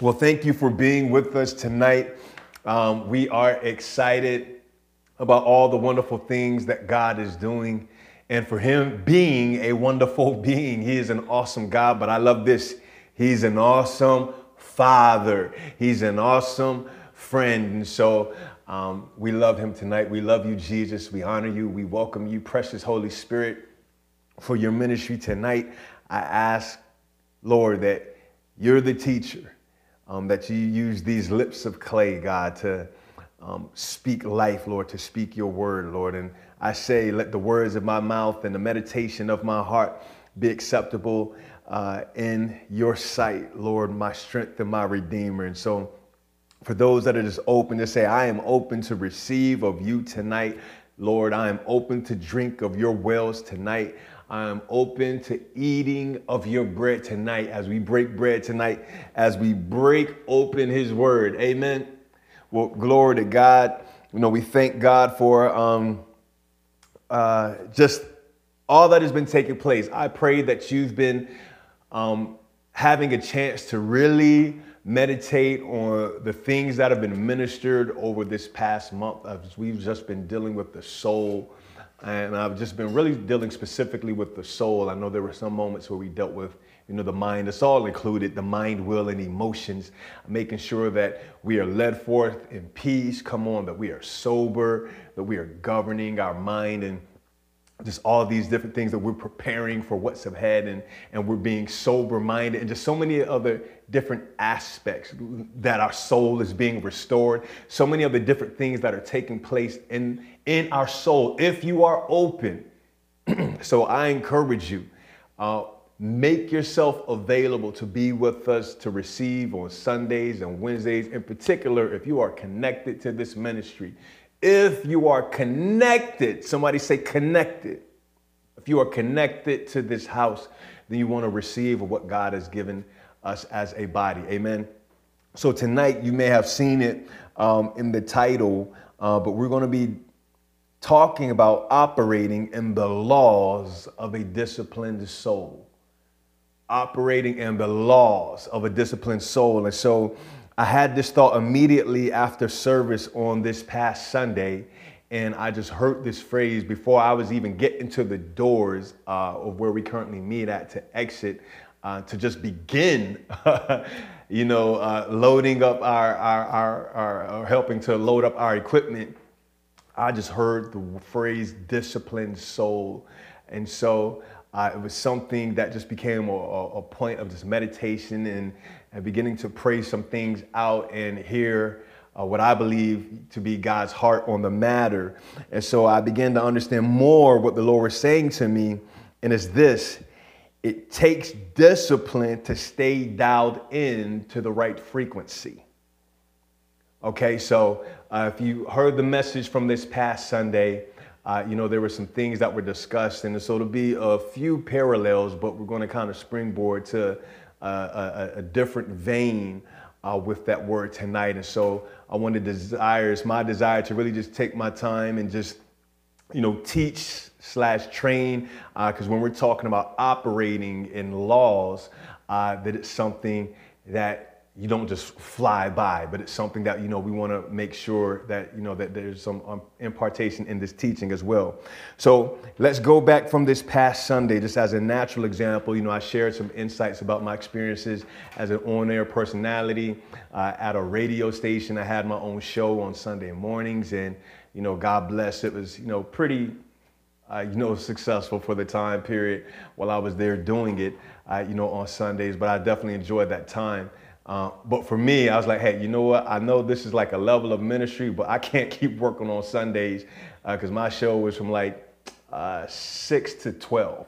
Well, thank you for being with us tonight. Um, we are excited about all the wonderful things that God is doing and for Him being a wonderful being. He is an awesome God, but I love this. He's an awesome Father, He's an awesome friend. And so um, we love Him tonight. We love you, Jesus. We honor you. We welcome you, precious Holy Spirit, for your ministry tonight. I ask, Lord, that you're the teacher um, that you use these lips of clay, God, to um, speak life, Lord, to speak your word, Lord. And I say, let the words of my mouth and the meditation of my heart be acceptable uh, in your sight, Lord, my strength and my redeemer. And so, for those that are just open to say, I am open to receive of you tonight, Lord, I am open to drink of your wells tonight. I am open to eating of your bread tonight as we break bread tonight, as we break open his word. Amen. Well, glory to God. You know, we thank God for um, uh, just all that has been taking place. I pray that you've been um, having a chance to really meditate on the things that have been ministered over this past month as we've just been dealing with the soul and I've just been really dealing specifically with the soul. I know there were some moments where we dealt with, you know, the mind. It's all included, the mind, will, and emotions. Making sure that we are led forth in peace. Come on, that we are sober, that we are governing our mind and just all these different things that we're preparing for what's ahead and, and we're being sober minded and just so many other different aspects that our soul is being restored. So many other different things that are taking place in in our soul. If you are open so i encourage you uh, make yourself available to be with us to receive on sundays and wednesdays in particular if you are connected to this ministry if you are connected, somebody say connected. If you are connected to this house, then you want to receive what God has given us as a body. Amen. So tonight, you may have seen it um, in the title, uh, but we're going to be talking about operating in the laws of a disciplined soul. Operating in the laws of a disciplined soul. And so, I had this thought immediately after service on this past Sunday, and I just heard this phrase before I was even getting to the doors uh, of where we currently meet at to exit, uh, to just begin, you know, uh, loading up our, our, our, our, or helping to load up our equipment. I just heard the phrase disciplined soul. And so uh, it was something that just became a, a, point of just meditation and, and beginning to pray some things out and hear uh, what I believe to be God's heart on the matter. And so I began to understand more what the Lord was saying to me. And it's this it takes discipline to stay dialed in to the right frequency. Okay, so uh, if you heard the message from this past Sunday, uh, you know, there were some things that were discussed, and so it'll be a few parallels, but we're going to kind of springboard to a, a, different vein uh, with that word tonight. And so I want to desire, it's my desire to really just take my time and just, you know, teach slash train, because uh, when we're talking about operating in laws, uh, that it's something that you don't just fly by, but it's something that you know we want to make sure that you know that there's some um, impartation in this teaching as well. So let's go back from this past Sunday, just as a natural example. You know, I shared some insights about my experiences as an on-air personality uh, at a radio station. I had my own show on Sunday mornings, and you know, God bless, it was you know pretty. Uh, you know, successful for the time period while I was there doing it, uh, you know, on Sundays. But I definitely enjoyed that time. Uh, but for me, I was like, hey, you know what? I know this is like a level of ministry, but I can't keep working on Sundays because uh, my show was from like uh, 6 to 12.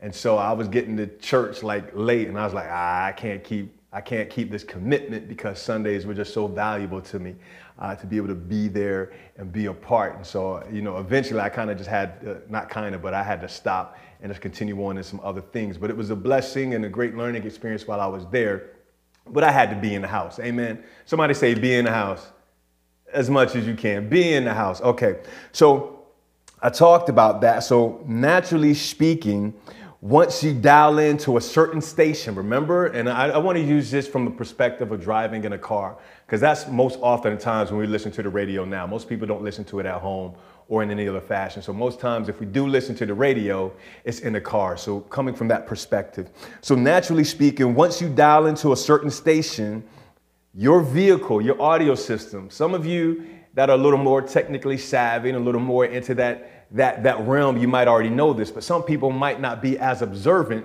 And so I was getting to church like late and I was like, ah, I can't keep I can't keep this commitment because Sundays were just so valuable to me uh, to be able to be there and be a part. And so, you know, eventually I kind of just had, not kind of, but I had to stop and just continue on in some other things. But it was a blessing and a great learning experience while I was there. But I had to be in the house. Amen. Somebody say, be in the house as much as you can. Be in the house. Okay. So I talked about that. So, naturally speaking, once you dial into a certain station, remember, and I, I want to use this from the perspective of driving in a car, because that's most often times when we listen to the radio now. Most people don't listen to it at home or in any other fashion. So most times if we do listen to the radio, it's in the car. So coming from that perspective. So naturally speaking, once you dial into a certain station, your vehicle, your audio system, some of you that are a little more technically savvy and a little more into that, that, that realm, you might already know this, but some people might not be as observant.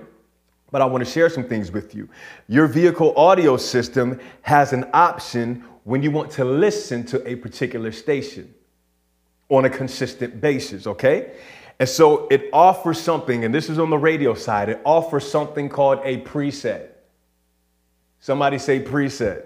But I want to share some things with you. Your vehicle audio system has an option when you want to listen to a particular station on a consistent basis, okay? And so it offers something, and this is on the radio side, it offers something called a preset. Somebody say preset.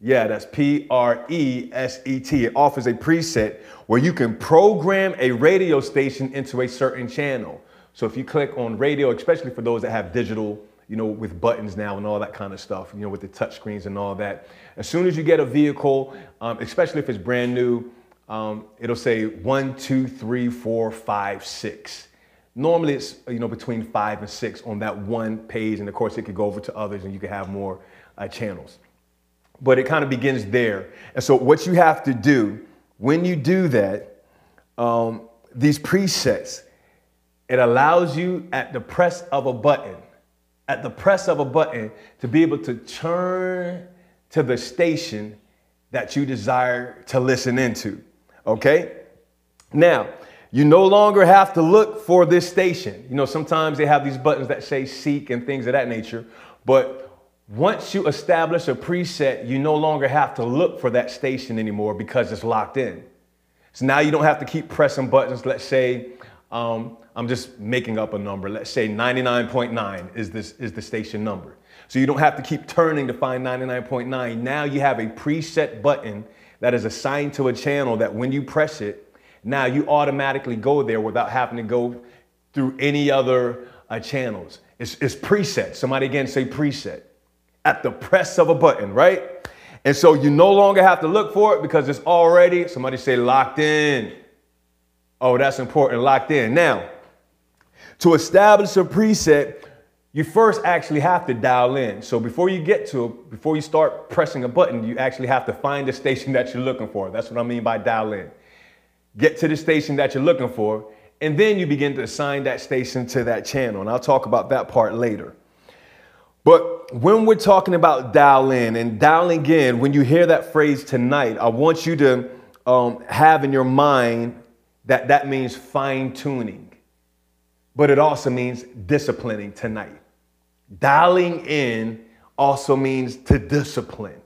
Yeah, that's P R E S E T. It offers a preset where you can program a radio station into a certain channel. So if you click on radio, especially for those that have digital, you know, with buttons now and all that kind of stuff, you know, with the touch screens and all that, as soon as you get a vehicle, um, especially if it's brand new, um, it'll say one, two, three, four, five, six. Normally it's you know between five and six on that one page, and of course it could go over to others, and you could have more uh, channels. But it kind of begins there. And so what you have to do when you do that, um, these presets, it allows you at the press of a button, at the press of a button, to be able to turn to the station that you desire to listen into. Okay? Now, you no longer have to look for this station. You know, sometimes they have these buttons that say seek and things of that nature. But once you establish a preset, you no longer have to look for that station anymore because it's locked in. So now you don't have to keep pressing buttons. Let's say, um, I'm just making up a number. Let's say 99.9 is, this, is the station number. So you don't have to keep turning to find 99.9. Now you have a preset button that is assigned to a channel that when you press it, now you automatically go there without having to go through any other uh, channels. It's, it's preset. Somebody again say preset. At the press of a button, right? And so you no longer have to look for it because it's already, somebody say locked in. Oh, that's important, locked in. Now, to establish a preset, you first actually have to dial in. So before you get to it, before you start pressing a button, you actually have to find the station that you're looking for. That's what I mean by dial in. Get to the station that you're looking for, and then you begin to assign that station to that channel. And I'll talk about that part later. But when we're talking about dial in and dialing in, when you hear that phrase tonight, I want you to um, have in your mind that that means fine tuning, but it also means disciplining tonight. Dialing in also means to discipline.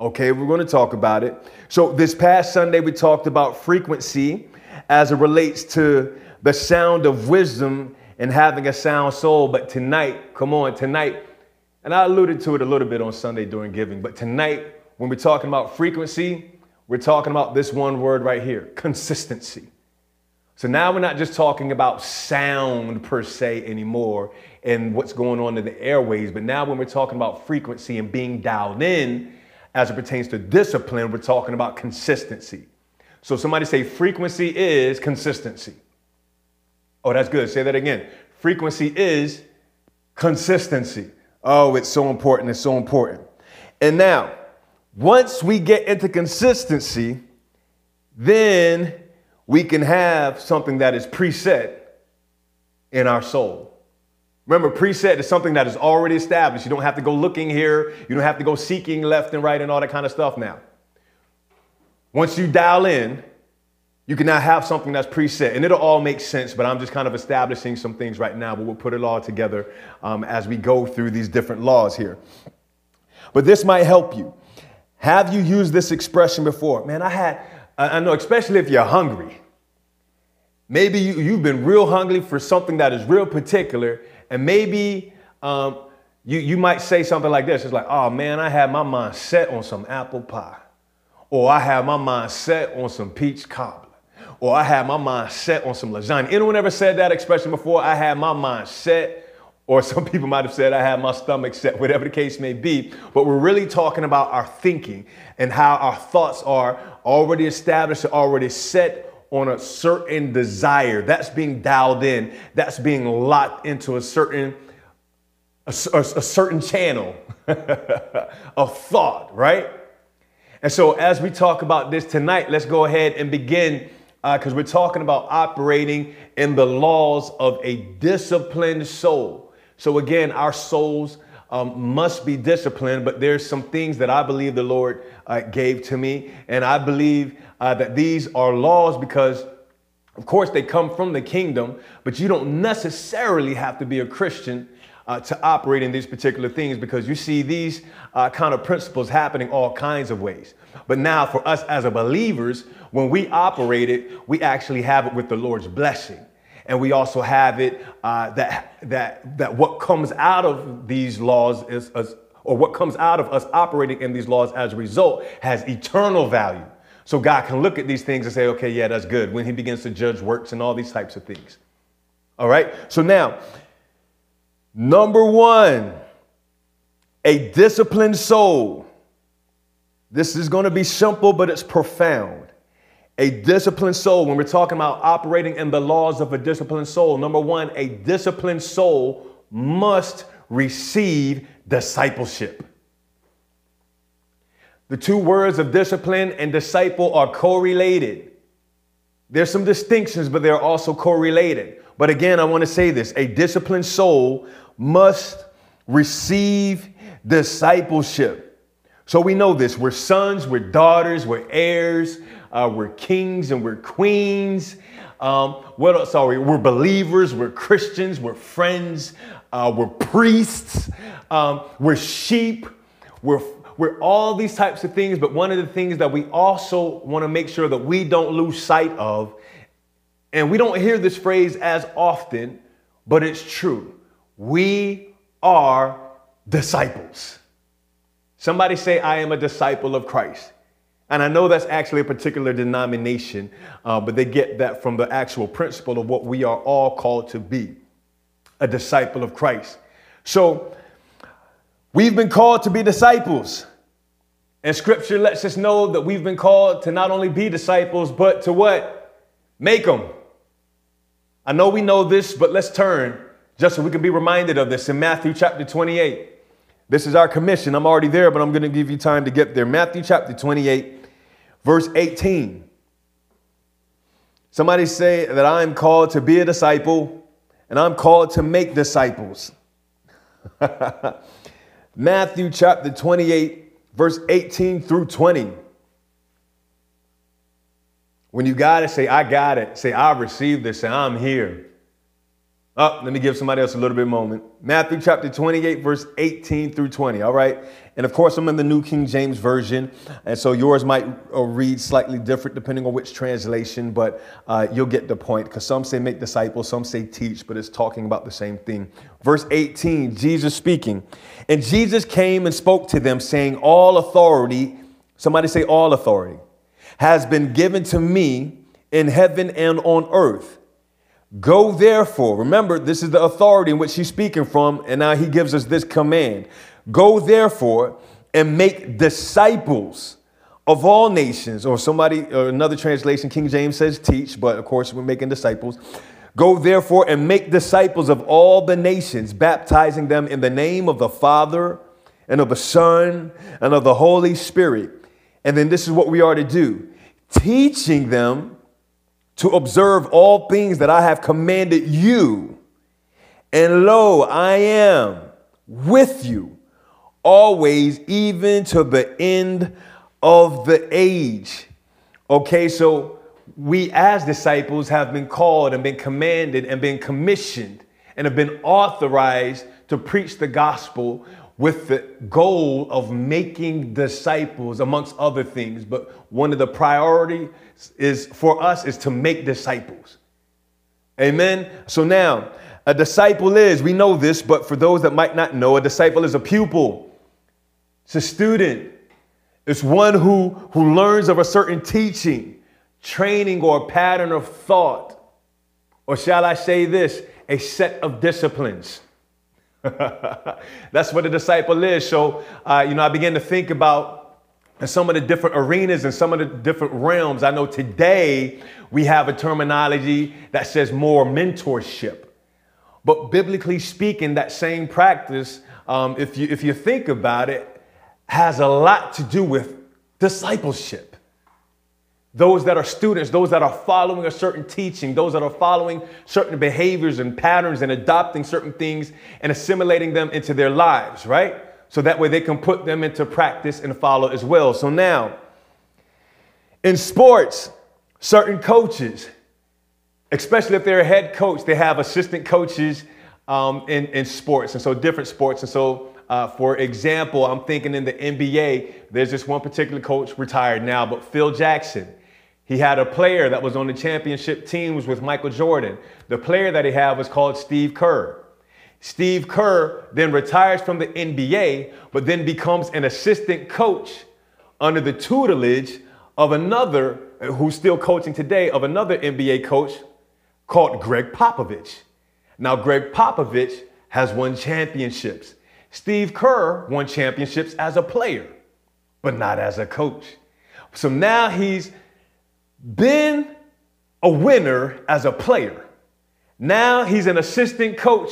Okay, we're going to talk about it. So, this past Sunday, we talked about frequency as it relates to the sound of wisdom and having a sound soul. But tonight, come on, tonight, and I alluded to it a little bit on Sunday during giving, but tonight, when we're talking about frequency, we're talking about this one word right here consistency. So now we're not just talking about sound per se anymore and what's going on in the airways, but now when we're talking about frequency and being dialed in as it pertains to discipline, we're talking about consistency. So somebody say frequency is consistency. Oh, that's good. Say that again. Frequency is consistency. Oh, it's so important. It's so important. And now, once we get into consistency, then we can have something that is preset in our soul. Remember, preset is something that is already established. You don't have to go looking here, you don't have to go seeking left and right and all that kind of stuff now. Once you dial in, you can now have something that's preset, and it'll all make sense. But I'm just kind of establishing some things right now, but we'll put it all together um, as we go through these different laws here. But this might help you. Have you used this expression before? Man, I had I know, especially if you're hungry. Maybe you, you've been real hungry for something that is real particular, and maybe um, you, you might say something like this. It's like, oh man, I had my mind set on some apple pie. Or I had my mind set on some peach cobbler. Or I had my mind set on some lasagna. Anyone ever said that expression before? I had my mind set or some people might have said, I had my stomach set, whatever the case may be. But we're really talking about our thinking and how our thoughts are already established, already set on a certain desire. That's being dialed in. That's being locked into a certain a, a, a certain channel of thought, right? And so, as we talk about this tonight, let's go ahead and begin because uh, we're talking about operating in the laws of a disciplined soul. So, again, our souls um, must be disciplined, but there's some things that I believe the Lord uh, gave to me. And I believe uh, that these are laws because, of course, they come from the kingdom, but you don't necessarily have to be a Christian uh, to operate in these particular things because you see these uh, kind of principles happening all kinds of ways. But now, for us as a believers, when we operate it, we actually have it with the Lord's blessing. And we also have it uh, that, that, that what comes out of these laws is, is, or what comes out of us operating in these laws as a result has eternal value. So God can look at these things and say, okay, yeah, that's good when he begins to judge works and all these types of things. All right. So now Number one, a disciplined soul. This is going to be simple, but it's profound. A disciplined soul, when we're talking about operating in the laws of a disciplined soul, number one, a disciplined soul must receive discipleship. The two words of discipline and disciple are correlated. There's some distinctions, but they're also correlated. But again, I want to say this a disciplined soul must receive discipleship. So we know this. We're sons, we're daughters, we're heirs, uh, we're kings, and we're queens. Um, what else we? We're believers, we're Christians, we're friends, uh, we're priests, um, we're sheep, we're, we're all these types of things. But one of the things that we also want to make sure that we don't lose sight of, and we don't hear this phrase as often, but it's true. We are disciples. Somebody say, I am a disciple of Christ. And I know that's actually a particular denomination, uh, but they get that from the actual principle of what we are all called to be a disciple of Christ. So we've been called to be disciples. And scripture lets us know that we've been called to not only be disciples, but to what? Make them. I know we know this, but let's turn just so we can be reminded of this in Matthew chapter 28. This is our commission. I'm already there, but I'm going to give you time to get there. Matthew chapter 28, verse 18. Somebody say that I'm called to be a disciple and I'm called to make disciples. Matthew chapter 28, verse 18 through 20. When you got it, say, I got it. Say, I received this, say, I'm here. Oh, let me give somebody else a little bit moment. Matthew chapter 28, verse 18 through 20. All right. And of course, I'm in the New King James Version. And so yours might uh, read slightly different depending on which translation, but uh, you'll get the point because some say make disciples, some say teach, but it's talking about the same thing. Verse 18, Jesus speaking. And Jesus came and spoke to them, saying, All authority, somebody say, All authority, has been given to me in heaven and on earth. Go therefore, remember, this is the authority in which he's speaking from, and now he gives us this command Go therefore and make disciples of all nations, or somebody, or another translation, King James says teach, but of course we're making disciples. Go therefore and make disciples of all the nations, baptizing them in the name of the Father and of the Son and of the Holy Spirit. And then this is what we are to do teaching them to observe all things that I have commanded you. And lo, I am with you always, even to the end of the age. Okay, so we as disciples have been called and been commanded and been commissioned and have been authorized to preach the gospel with the goal of making disciples amongst other things but one of the priorities is for us is to make disciples. Amen? So now a disciple is we know this but for those that might not know a disciple is a pupil. It's a student. It's one who who learns of a certain teaching training or pattern of thought. Or shall i say this a set of disciplines That's what a disciple is. So, uh, you know, I began to think about some of the different arenas and some of the different realms. I know today we have a terminology that says more mentorship. But biblically speaking, that same practice, um, if, you, if you think about it, has a lot to do with discipleship. Those that are students, those that are following a certain teaching, those that are following certain behaviors and patterns and adopting certain things and assimilating them into their lives, right? So that way they can put them into practice and follow as well. So now, in sports, certain coaches, especially if they're a head coach, they have assistant coaches um, in, in sports, and so different sports. And so uh, for example, I'm thinking in the NBA, there's this one particular coach retired now, but Phil Jackson. He had a player that was on the championship teams with Michael Jordan. The player that he had was called Steve Kerr. Steve Kerr then retires from the NBA, but then becomes an assistant coach under the tutelage of another, who's still coaching today, of another NBA coach called Gregg Popovich. Now, Gregg Popovich has won championships. Steve Kerr won championships as a player, but not as a coach. So now he's been a winner as a player. Now he's an assistant coach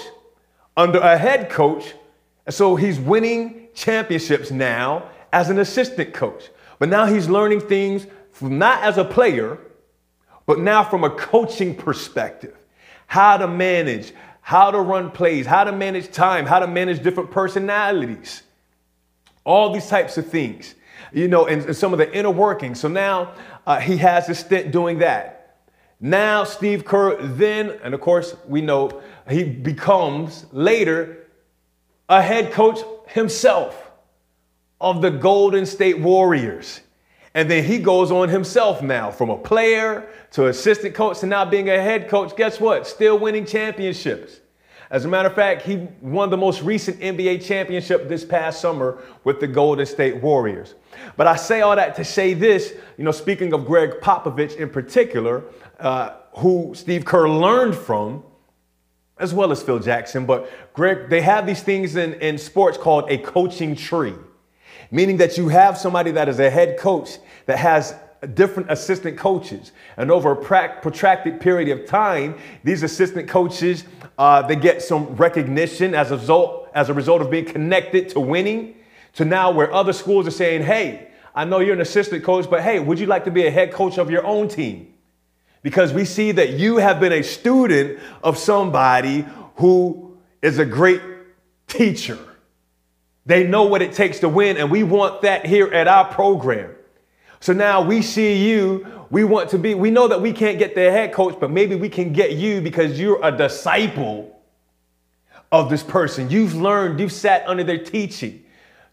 under a head coach. And So he's winning championships now as an assistant coach. But now he's learning things not as a player, but now from a coaching perspective. How to manage, how to run plays, how to manage time, how to manage different personalities, all these types of things, you know, and, and some of the inner workings. So now uh, he has a stint doing that. Now, Steve Kerr, then, and of course, we know he becomes later a head coach himself of the Golden State Warriors. And then he goes on himself now from a player to assistant coach to now being a head coach. Guess what? Still winning championships. As a matter of fact, he won the most recent NBA championship this past summer with the Golden State Warriors. But I say all that to say this, you know, speaking of Gregg Popovich in particular, uh, who Steve Kerr learned from, as well as Phil Jackson. But Gregg, they have these things in, in sports called a coaching tree meaning that you have somebody that is a head coach that has different assistant coaches. And over a protracted period of time, these assistant coaches, uh, they get some recognition as a result, as a result of being connected to winning to now where other schools are saying, hey, I know you're an assistant coach, but hey, would you like to be a head coach of your own team? Because we see that you have been a student of somebody who is a great teacher they know what it takes to win, and we want that here at our program. So now we see you, we want to be, we know that we can't get the head coach, but maybe we can get you because you're a disciple of this person. You've learned, you've sat under their teaching.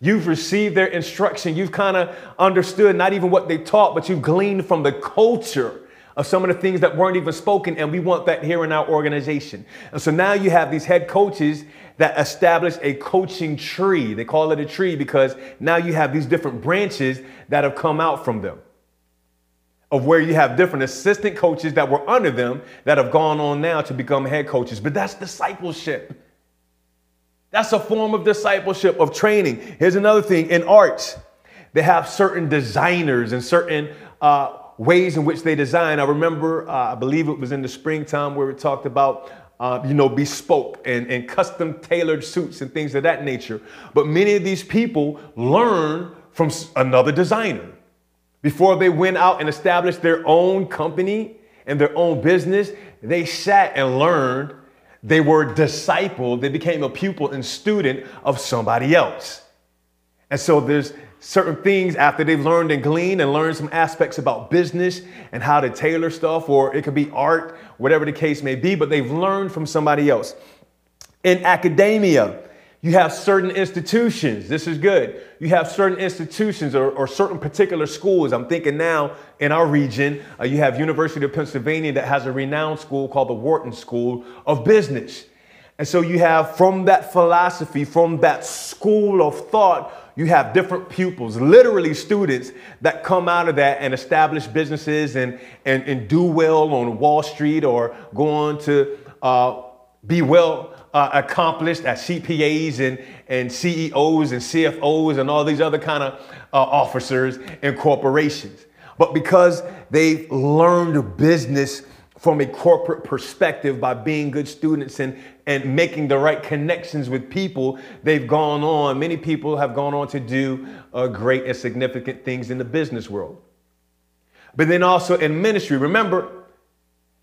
You've received their instruction. You've kind of understood not even what they taught, but you've gleaned from the culture of some of the things that weren't even spoken, and we want that here in our organization. And so now you have these head coaches that establish a coaching tree. They call it a tree because now you have these different branches that have come out from them. Of where you have different assistant coaches that were under them that have gone on now to become head coaches. But that's discipleship. That's a form of discipleship, of training. Here's another thing in arts, they have certain designers and certain uh, ways in which they design. I remember, uh, I believe it was in the springtime where we talked about uh, you know, bespoke and, and custom tailored suits and things of that nature. But many of these people learn from another designer. Before they went out and established their own company and their own business, they sat and learned. They were discipled. They became a pupil and student of somebody else. And so there's certain things after they've learned and gleaned and learned some aspects about business and how to tailor stuff, or it could be art, whatever the case may be, but they've learned from somebody else. In academia, you have certain institutions. This is good. You have certain institutions or, or certain particular schools. I'm thinking now in our region, uh, you have University of Pennsylvania that has a renowned school called the Wharton School of Business. And so you have from that philosophy, from that school of thought, you have different pupils, literally students that come out of that and establish businesses and, and, and do well on Wall Street or go on to uh, be well uh, accomplished as CPAs and, and CEOs and CFOs and all these other kind of uh, officers in corporations. But because they've learned business from a corporate perspective by being good students and, and making the right connections with people, they've gone on, many people have gone on to do uh, great and significant things in the business world. But then also in ministry, remember,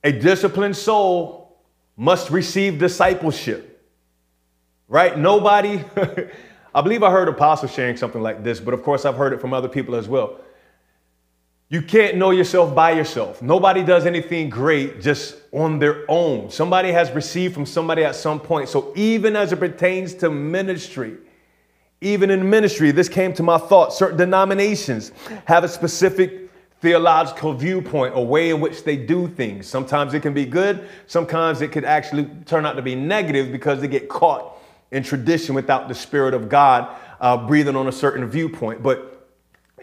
a disciplined soul must receive discipleship, right? Nobody, I believe I heard Apostle sharing something like this, but of course I've heard it from other people as well. You can't know yourself by yourself. Nobody does anything great just on their own. Somebody has received from somebody at some point. So even as it pertains to ministry, even in ministry, this came to my thought. Certain denominations have a specific theological viewpoint or way in which they do things. Sometimes it can be good, sometimes it could actually turn out to be negative because they get caught in tradition without the Spirit of God uh, breathing on a certain viewpoint. But,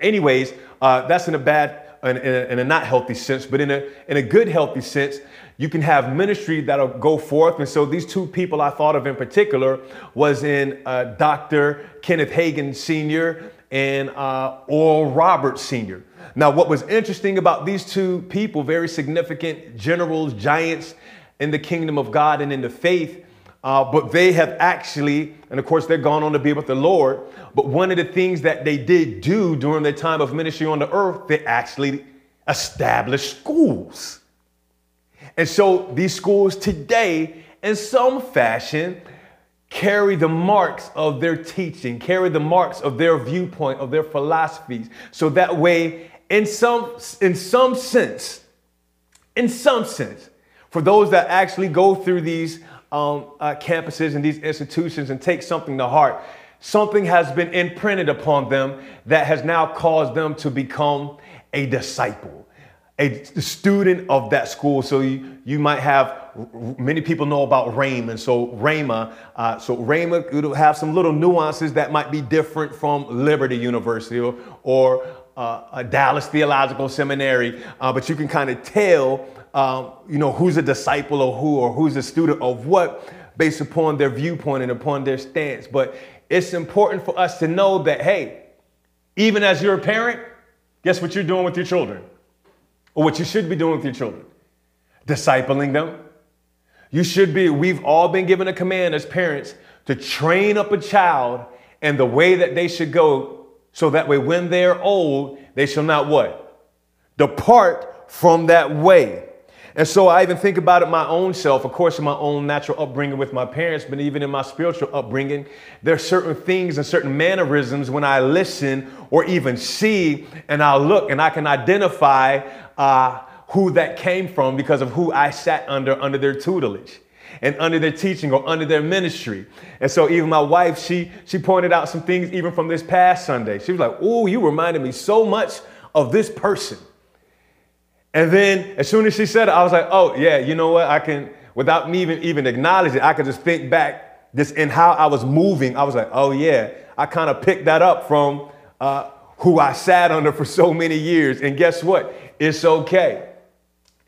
anyways, uh, that's in a bad, in, in, a, in a not healthy sense, but in a, in a good, healthy sense, you can have ministry that'll go forth. And so these two people I thought of in particular was in uh, Dr. Kenneth Hagin Sr. and uh, Oral Roberts Sr. Now, what was interesting about these two people, very significant generals, giants in the kingdom of God and in the faith, uh, but they have actually, and of course, they're gone on to be with the Lord. But one of the things that they did do during their time of ministry on the earth, they actually established schools. And so these schools today, in some fashion, carry the marks of their teaching, carry the marks of their viewpoint, of their philosophies. So that way, in some, in some sense, in some sense, for those that actually go through these um, uh, campuses and these institutions and take something to heart, something has been imprinted upon them that has now caused them to become a disciple, a student of that school. So you, you might have many people know about Rhema. So Rhema, uh, so Rhema will have some little nuances that might be different from Liberty University or, or uh, Dallas Theological Seminary, uh, but you can kind of tell, um, you know, who's a disciple of who or who's a student of what based upon their viewpoint and upon their stance. But it's important for us to know that, hey, even as you're a parent, guess what you're doing with your children? Or what you should be doing with your children? Discipling them. You should be, we've all been given a command as parents to train up a child in the way that they should go so that way when they're old, they shall not what? Depart from that way. And so I even think about it my own self, of course, in my own natural upbringing with my parents, but even in my spiritual upbringing, there are certain things and certain mannerisms when I listen or even see and I look and I can identify uh, who that came from because of who I sat under under their tutelage and under their teaching or under their ministry. And so even my wife, she she pointed out some things even from this past Sunday. She was like, "Oh, you reminded me so much of this person." And then as soon as she said it, I was like, "Oh yeah, you know what? I can without me even even acknowledging it, I could just think back just in how I was moving. I was like, "Oh yeah, I kind of picked that up from." Uh, who I sat under for so many years. And guess what? It's okay.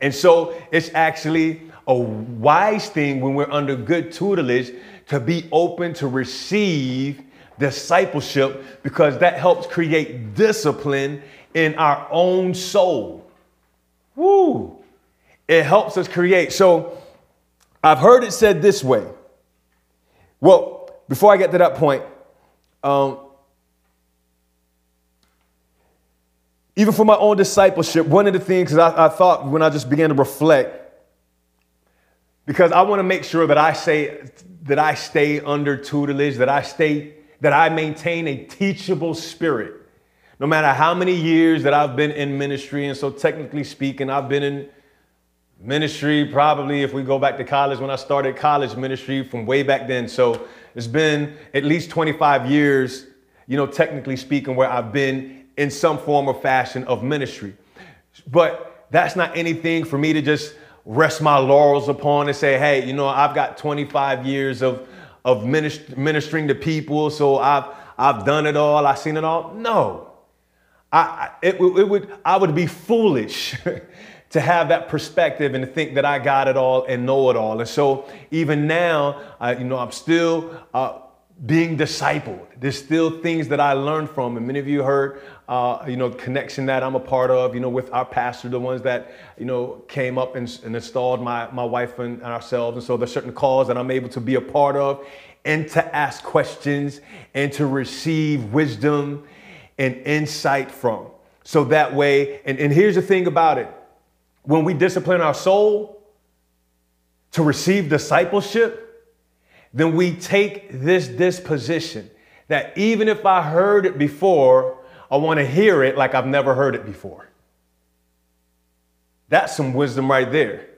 And so it's actually a wise thing when we're under good tutelage to be open to receive discipleship because that helps create discipline in our own soul. Woo! It helps us create. So I've heard it said this way. Well, before I get to that point, um, even for my own discipleship, one of the things I, I thought when I just began to reflect because I want to make sure that I say that I stay under tutelage, that I stay, that I maintain a teachable spirit. No matter how many years that I've been in ministry, and so technically speaking, I've been in ministry probably if we go back to college when I started college ministry from way back then. So it's been at least 25 years, you know, technically speaking, where I've been in some form or fashion of ministry. But that's not anything for me to just rest my laurels upon and say, hey, you know, I've got 25 years of, of ministering to people, so I've, I've done it all, I've seen it all. No. I, it, it would, I would be foolish to have that perspective and to think that I got it all and know it all. And so even now, uh, you know, I'm still uh, being discipled. There's still things that I learned from, and many of you heard, uh, you know, connection that I'm a part of, you know, with our pastor, the ones that, you know, came up and, and installed my, my wife and, and ourselves. And so there's certain calls that I'm able to be a part of and to ask questions and to receive wisdom and insight from. So that way, and, and here's the thing about it when we discipline our soul to receive discipleship, then we take this disposition that even if I heard it before, I want to hear it like I've never heard it before. That's some wisdom right there.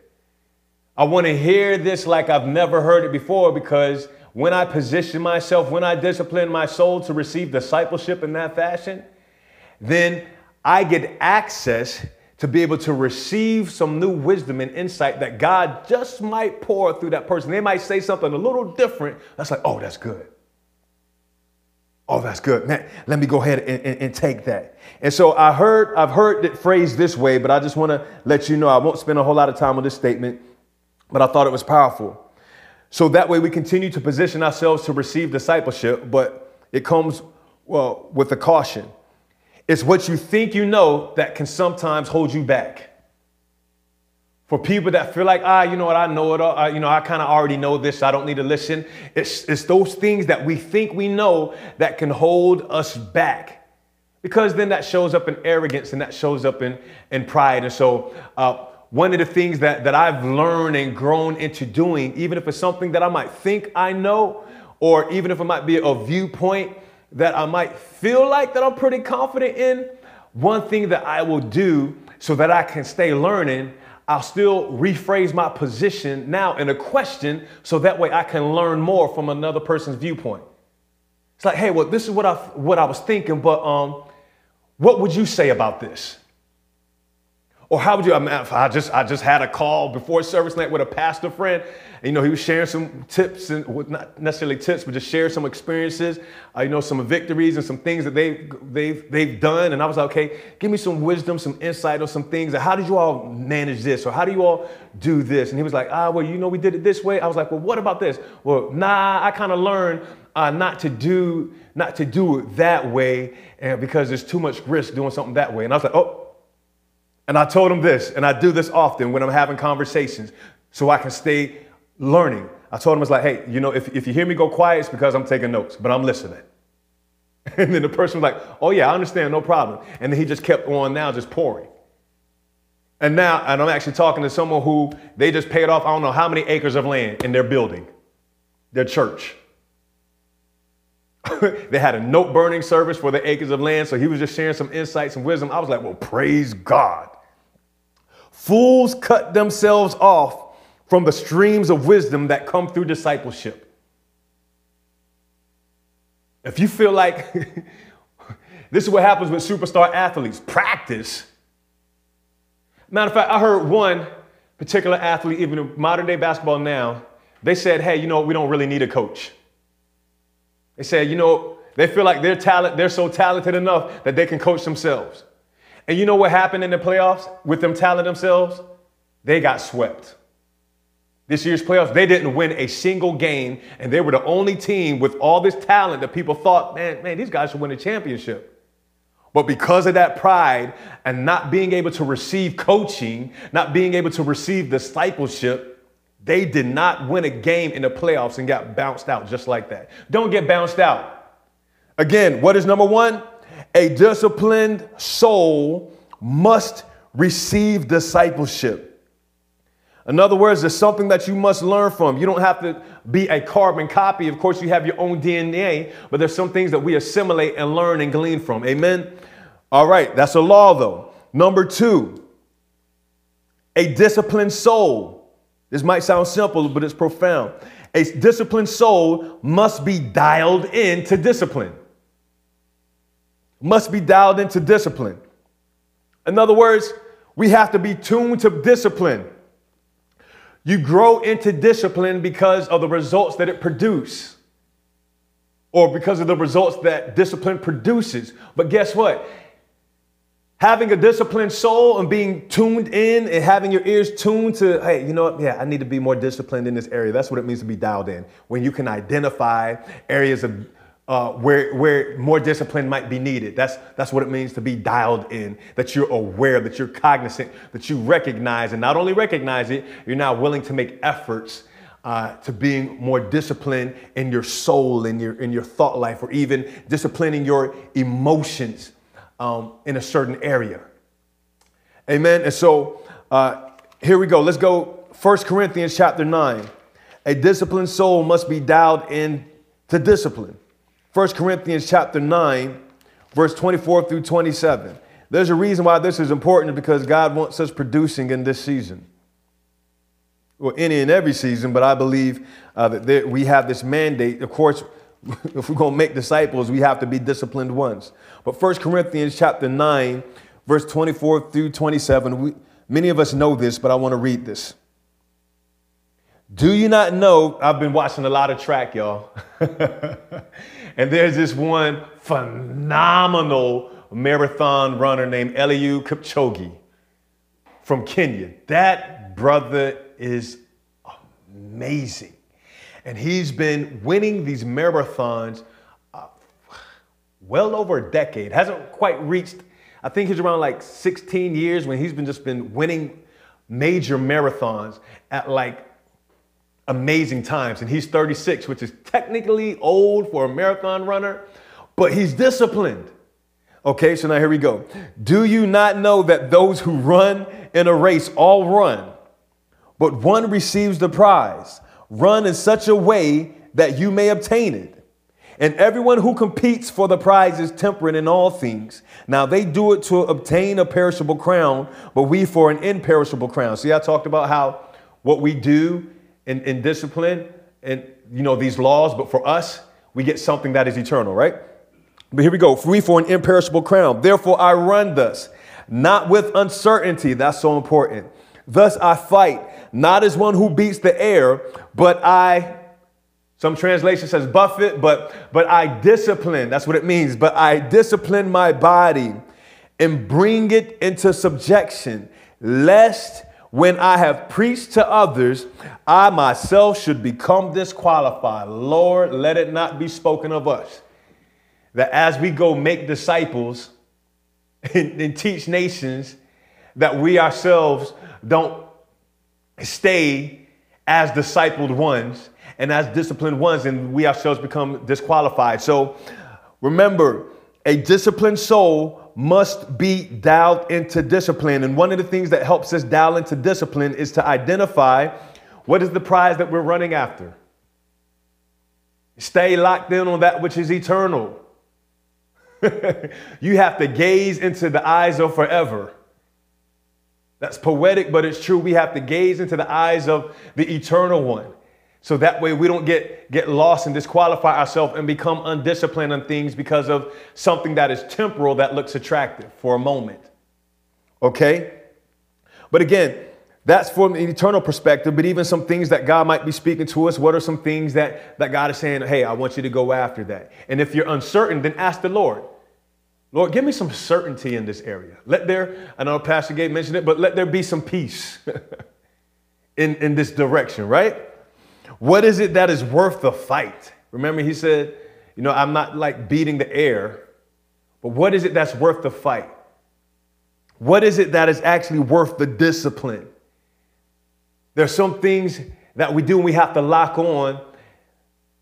I want to hear this like I've never heard it before because when I position myself, when I discipline my soul to receive discipleship in that fashion, then I get access to be able to receive some new wisdom and insight that God just might pour through that person. They might say something a little different. That's like, oh, that's good. Oh, that's good. Man, let me go ahead and, and, and, take that. And so I heard, I've heard it phrased this way, but I just want to let you know I won't spend a whole lot of time on this statement, but I thought it was powerful. So that way we continue to position ourselves to receive discipleship, but it comes well with a caution. It's what you think you know that can sometimes hold you back. For people that feel like, ah, you know what, I know it all, I, you know, I kind of already know this, I don't need to listen. It's, it's those things that we think we know that can hold us back. Because then that shows up in arrogance and that shows up in, in pride. And so, uh, one of the things that, that I've learned and grown into doing, even if it's something that I might think I know, or even if it might be a viewpoint that I might feel like that I'm pretty confident in, one thing that I will do so that I can stay learning, I'll still rephrase my position now in a question so that way I can learn more from another person's viewpoint. It's like, hey, well, this is what I what I was thinking, but um, what would you say about this? Or how would you? I, mean, I just I just had a call before service night with a pastor friend. And, you know, he was sharing some tips and well, not necessarily tips, but just share some experiences. Uh, you know, some victories and some things that they've, they've they've done. And I was like, okay, give me some wisdom, some insight on some things. How did you all manage this, or how do you all do this? And he was like, ah, well, you know, we did it this way. I was like, well, what about this? Well, nah, I kind of learned uh, not to do not to do it that way, and because there's too much risk doing something that way. And I was like, oh. And I told him this, and I do this often when I'm having conversations so I can stay learning. I told him, I was like, hey, you know, if, if you hear me go quiet, it's because I'm taking notes, but I'm listening. And then the person was like, oh, yeah, I understand, no problem. And then he just kept on now, just pouring. And now, and I'm actually talking to someone who they just paid off, I don't know how many acres of land in their building, their church. they had a note burning service for the acres of land. So he was just sharing some insights and wisdom. I was like, well, praise God. Fools cut themselves off from the streams of wisdom that come through discipleship. If you feel like this is what happens with superstar athletes practice. Matter of fact, I heard one particular athlete, even in modern day basketball now, they said, hey, you know, we don't really need a coach. They said, you know, they feel like they're talent, they're so talented enough that they can coach themselves. And you know what happened in the playoffs with them talent themselves? They got swept. This year's playoffs, they didn't win a single game, and they were the only team with all this talent that people thought, man, man, these guys should win a championship. But because of that pride and not being able to receive coaching, not being able to receive discipleship, they did not win a game in the playoffs and got bounced out just like that. Don't get bounced out. Again, what is number one? A disciplined soul must receive discipleship. In other words, there's something that you must learn from. You don't have to be a carbon copy. Of course, you have your own DNA, but there's some things that we assimilate and learn and glean from. Amen? All right, that's a law, though. Number two, a disciplined soul. This might sound simple, but it's profound. A disciplined soul must be dialed into discipline must be dialed into discipline. In other words, we have to be tuned to discipline. You grow into discipline because of the results that it produces or because of the results that discipline produces. But guess what? having a disciplined soul and being tuned in and having your ears tuned to, hey, you know what? Yeah, I need to be more disciplined in this area. That's what it means to be dialed in. When you can identify areas of uh, where, where more discipline might be needed. That's, that's what it means to be dialed in, that you're aware, that you're cognizant, that you recognize, and not only recognize it, you're now willing to make efforts uh, to being more disciplined in your soul, in your, in your thought life, or even disciplining your emotions um, in a certain area. Amen. And so uh, here we go. Let's go 1 Corinthians chapter 9. A disciplined soul must be dialed in to discipline. 1 Corinthians chapter 9, verse 24 through 27. There's a reason why this is important because God wants us producing in this season. Well, any and every season, but I believe uh, that there, we have this mandate. Of course, if we're going to make disciples, we have to be disciplined ones. But 1 Corinthians chapter 9, verse 24 through 27, we, many of us know this, but I want to read this. Do you not know? I've been watching a lot of track, y'all. and there's this one phenomenal marathon runner named Eliud Kipchoge from Kenya. That brother is amazing. And he's been winning these marathons uh, well over a decade. Hasn't quite reached, I think he's around like 16 years when he's been just been winning major marathons at like amazing times. And he's 36, which is technically old for a marathon runner, but he's disciplined. Okay, so now here we go. Do you not know that those who run in a race all run, but one receives the prize? Run in such a way that you may obtain it. And everyone who competes for the prize is temperate in all things. Now they do it to obtain a perishable crown, but we for an imperishable crown. See, I talked about how what we do in, in discipline and you know these laws, but for us, we get something that is eternal, right? But here we go. Free for an imperishable crown. Therefore I run thus, not with uncertainty. That's so important. Thus I fight not as one who beats the air, but I, some translation says buffet, but, but I discipline. That's what it means. But I discipline my body and bring it into subjection, lest when I have preached to others, I myself should become disqualified. Lord, let it not be spoken of us that as we go make disciples and, and teach nations, that we ourselves don't stay as discipled ones and as disciplined ones, and we ourselves become disqualified. So remember, a disciplined soul must be dialed into discipline. And one of the things that helps us dial into discipline is to identify what is the prize that we're running after. Stay locked in on that which is eternal. you have to gaze into the eyes of forever. That's poetic, but it's true. We have to gaze into the eyes of the eternal one. So that way we don't get, get lost and disqualify ourselves and become undisciplined on things because of something that is temporal that looks attractive for a moment. Okay? But again, that's from an eternal perspective, but even some things that God might be speaking to us, what are some things that, that God is saying, hey, I want you to go after that? And if you're uncertain, then ask the Lord. Lord, give me some certainty in this area. Let there, I know Pastor Gabe mentioned it, but let there be some peace in, in this direction, right? What is it that is worth the fight? Remember, he said, you know, I'm not like beating the air, but what is it that's worth the fight? What is it that is actually worth the discipline? There's some things that we do and we have to lock on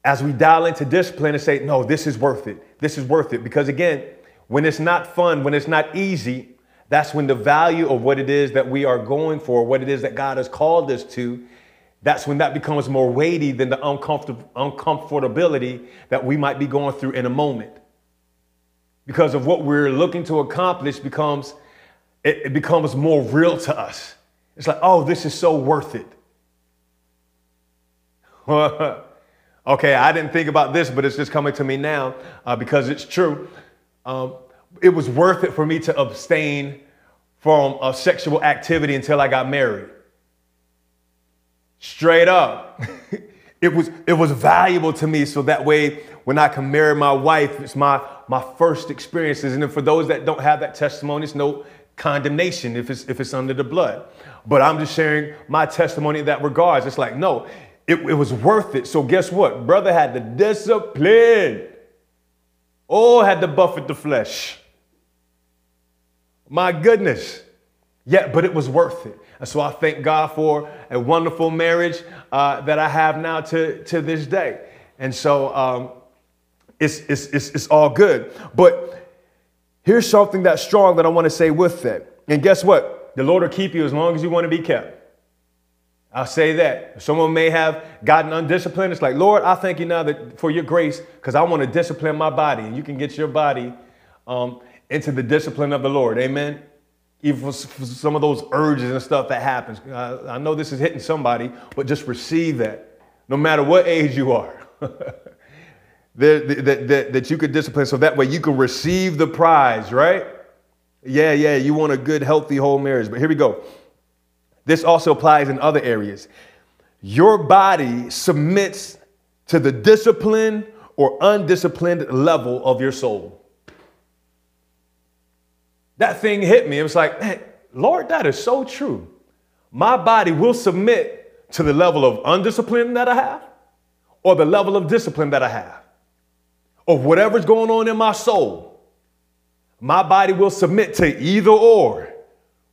as we dial into discipline and say, no, this is worth it. This is worth it. Because again, when it's not fun, when it's not easy, that's when the value of what it is that we are going for, what it is that God has called us to, that's when that becomes more weighty than the uncomfortability that we might be going through in a moment. Because of what we're looking to accomplish becomes it, it becomes more real to us. It's like, oh, this is so worth it. okay, I didn't think about this, but it's just coming to me now uh, because it's true um, it was worth it for me to abstain from a sexual activity until I got married. Straight up. it was it was valuable to me so that way when I can marry my wife. It's my, my first experiences. And for those that don't have that testimony, it's no condemnation if it's, if it's under the blood. But I'm just sharing my testimony in that regards. It's like, no, it, it was worth it. So guess what? Brother had the discipline. Oh, had to buffet the flesh. My goodness. Yeah, but it was worth it. And so I thank God for a wonderful marriage uh, that I have now to, to this day. And so um, it's, it's, it's, it's all good. But here's something that's strong that I want to say with that. And guess what? The Lord will keep you as long as you want to be kept. I'll say that. Someone may have gotten undisciplined. It's like, Lord, I thank you now that for your grace, because I want to discipline my body. And you can get your body um, into the discipline of the Lord. Amen even for, some of those urges and stuff that happens. I, I know this is hitting somebody, but just receive that, no matter what age you are. that, that, that, that you could discipline so that way you can receive the prize, right? Yeah, yeah, you want a good, healthy, whole marriage. But here we go. This also applies in other areas. Your body submits to the discipline or undisciplined level of your soul that thing hit me. It was like, man, Lord, that is so true. My body will submit to the level of undiscipline that I have or the level of discipline that I have, or whatever's going on in my soul. My body will submit to either or.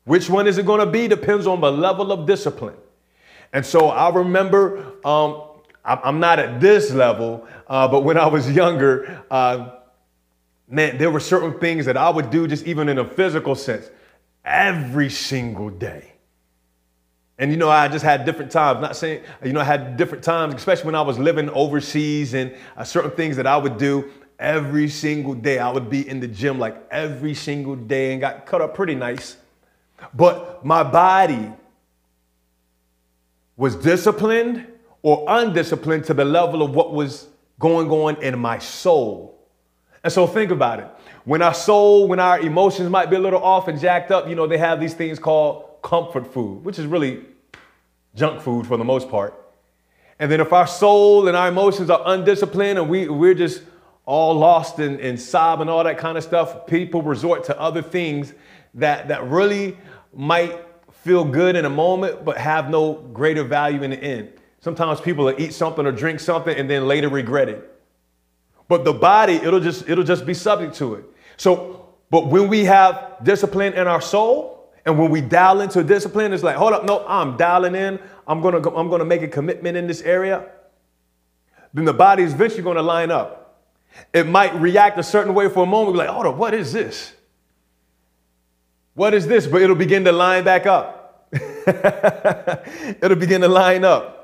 Which one is it going to be depends on the level of discipline. And so I remember, um, I'm not at this level, uh, but when I was younger, uh, man, there were certain things that I would do just even in a physical sense every single day. And you know, I just had different times, not saying, you know, I had different times, especially when I was living overseas and uh, certain things that I would do every single day. I would be in the gym like every single day and got cut up pretty nice. But my body was disciplined or undisciplined to the level of what was going on in my soul. And so think about it. When our soul, when our emotions might be a little off and jacked up, you know, they have these things called comfort food, which is really junk food for the most part. And then if our soul and our emotions are undisciplined and we, we're just all lost in, in sob and all that kind of stuff, people resort to other things that, that really might feel good in a moment, but have no greater value in the end. Sometimes people will eat something or drink something and then later regret it. But the body, it'll just, it'll just be subject to it. So, but when we have discipline in our soul, and when we dial into discipline, it's like, hold up, no, I'm dialing in. I'm gonna, go, I'm gonna make a commitment in this area. Then the body is eventually gonna line up. It might react a certain way for a moment, be like, hold up, what is this? What is this? But it'll begin to line back up. it'll begin to line up.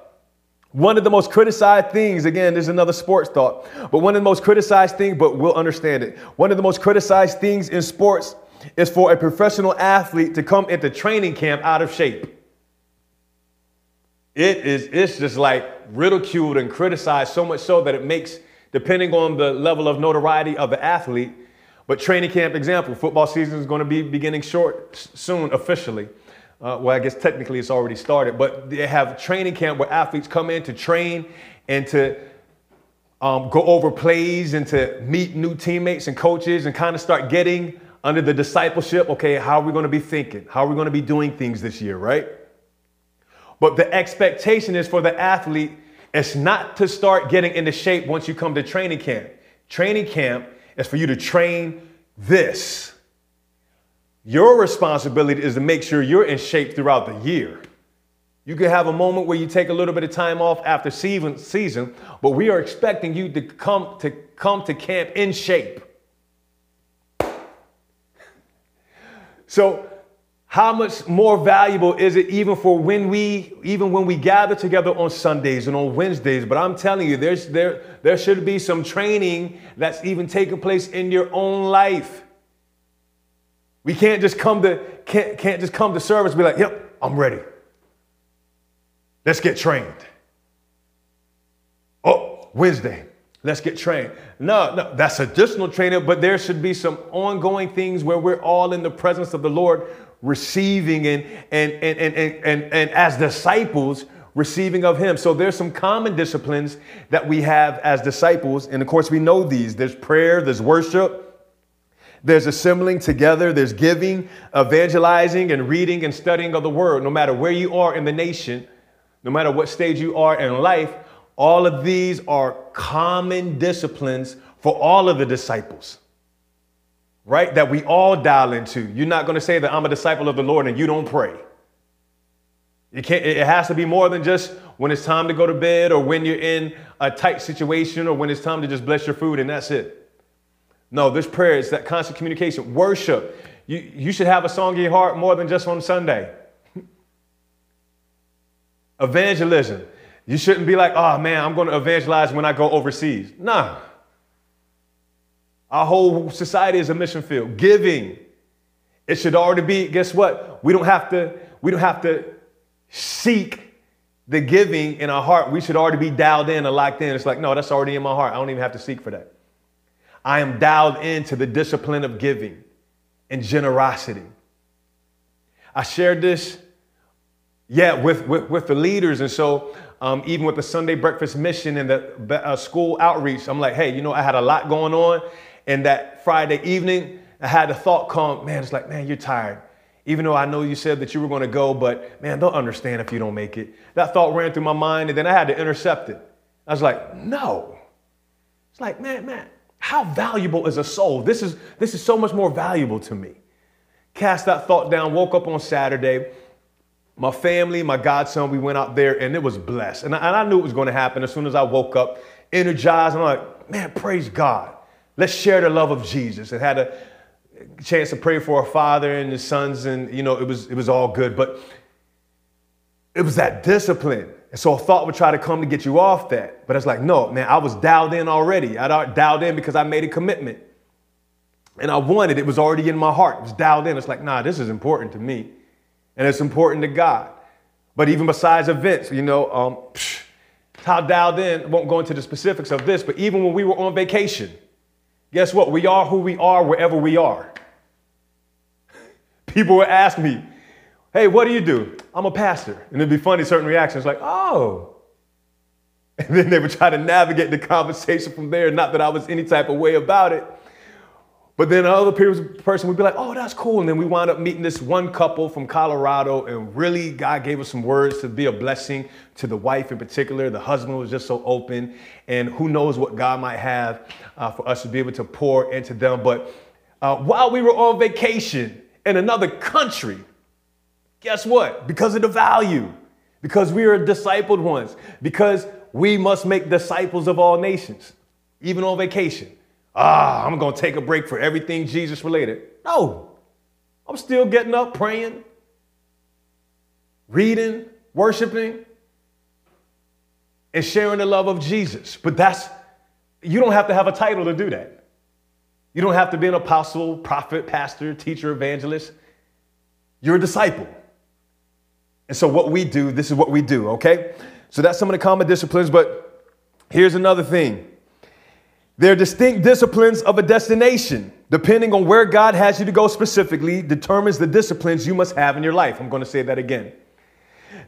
One of the most criticized things, again, there's another sports thought, but one of the most criticized things, but we'll understand it. One of the most criticized things in sports is for a professional athlete to come into training camp out of shape. It is, it's just like ridiculed and criticized so much so that it makes, depending on the level of notoriety of the athlete, but training camp example, football season is going to be beginning short soon officially. Uh, well, I guess technically it's already started, but they have training camp where athletes come in to train and to um, go over plays and to meet new teammates and coaches and kind of start getting under the discipleship. Okay, how are we going to be thinking? How are we going to be doing things this year, right? But the expectation is for the athlete, it's not to start getting into shape once you come to training camp. Training camp is for you to train this. Your responsibility is to make sure you're in shape throughout the year. You can have a moment where you take a little bit of time off after season, season, but we are expecting you to come to come to camp in shape. So, how much more valuable is it even for when we even when we gather together on Sundays and on Wednesdays? But I'm telling you, there's there there should be some training that's even taking place in your own life. We can't just come to can't, can't just come to service be like, yep, I'm ready. Let's get trained. Oh, Wednesday, let's get trained. No, no, that's additional training, but there should be some ongoing things where we're all in the presence of the Lord, receiving and and and and and, and, and as disciples, receiving of Him. So there's some common disciplines that we have as disciples. And of course, we know these there's prayer, there's worship. There's assembling together, there's giving, evangelizing, and reading and studying of the word. No matter where you are in the nation, no matter what stage you are in life, all of these are common disciplines for all of the disciples, right? That we all dial into. You're not going to say that I'm a disciple of the Lord and you don't pray. You can't, it has to be more than just when it's time to go to bed or when you're in a tight situation or when it's time to just bless your food and that's it. No, this prayer is that constant communication. Worship. You, you should have a song in your heart more than just on Sunday. Evangelism. You shouldn't be like, oh man, I'm going to evangelize when I go overseas. Nah. Our whole society is a mission field. Giving. It should already be, guess what? We don't have to, we don't have to seek the giving in our heart. We should already be dialed in and locked in. It's like, no, that's already in my heart. I don't even have to seek for that. I am dialed into the discipline of giving and generosity. I shared this, yeah, with, with, with the leaders. And so, um, even with the Sunday breakfast mission and the uh, school outreach, I'm like, hey, you know, I had a lot going on. And that Friday evening, I had the thought come, man, it's like, man, you're tired. Even though I know you said that you were going to go, but man, they'll understand if you don't make it. That thought ran through my mind, and then I had to intercept it. I was like, no. It's like, man, man, how valuable is a soul? This is, this is so much more valuable to me. Cast that thought down, woke up on Saturday. My family, my godson, we went out there and it was blessed. And I, and I knew it was going to happen as soon as I woke up, energized. I'm like, man, praise God. Let's share the love of Jesus. And had a chance to pray for our father and his sons, and you know, it was it was all good. But it was that discipline and so a thought would try to come to get you off that. But it's like, no, man, I was dialed in already. I dialed in because I made a commitment. And I wanted, it it was already in my heart. It was dialed in. It's like, nah, this is important to me. And it's important to God. But even besides events, you know, um, psh, how dialed in, won't go into the specifics of this, but even when we were on vacation, guess what? We are who we are wherever we are. People would ask me, Hey, what do you do? I'm a pastor. And it'd be funny, certain reactions like, oh. And then they would try to navigate the conversation from there. Not that I was any type of way about it. But then another person would be like, oh, that's cool. And then we wound up meeting this one couple from Colorado. And really, God gave us some words to be a blessing to the wife in particular. The husband was just so open. And who knows what God might have uh, for us to be able to pour into them. But uh, while we were on vacation in another country, Guess what? Because of the value, because we are discipled ones, because we must make disciples of all nations, even on vacation. Ah, I'm going to take a break for everything Jesus related. No, I'm still getting up, praying, reading, worshiping, and sharing the love of Jesus. But that's, you don't have to have a title to do that. You don't have to be an apostle, prophet, pastor, teacher, evangelist. You're a disciple. And so, what we do, this is what we do, okay? So, that's some of the common disciplines, but here's another thing. There are distinct disciplines of a destination. Depending on where God has you to go specifically, determines the disciplines you must have in your life. I'm to say that again.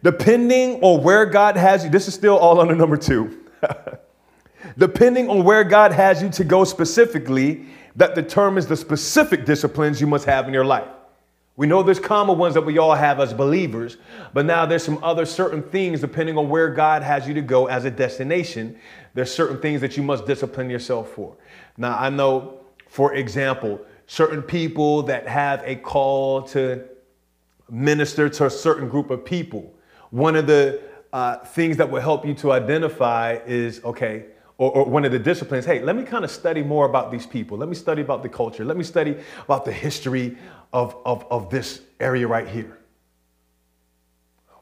Depending on where God has you, this is still all under number two. Depending on where God has you to go specifically, that determines the specific disciplines you must have in your life. We know there's common ones that we all have as believers, but now there's some other certain things depending on where God has you to go as a destination. There's certain things that you must discipline yourself for. Now, I know, for example, certain people that have a call to minister to a certain group of people. One of the uh, things that will help you to identify is okay, or, or, one of the disciplines, hey, let me kind of study more about these people. Let me study about the culture. Let me study about the history of, of, of this area right here.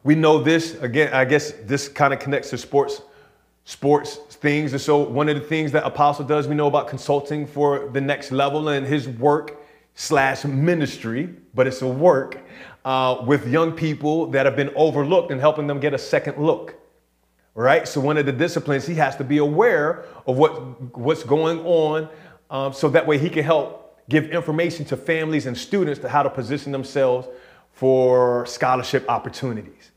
We know this, again, I guess this kind of connects to sports, sports things. And so one of the things that Apostle does, we know about consulting for the next level and his work slash ministry, but it's a work uh, with young people that have been overlooked and helping them get a second look right? So one of the disciplines, he has to be aware of what, what's going on um, so that way he can help give information to families and students to how to position themselves for scholarship opportunities.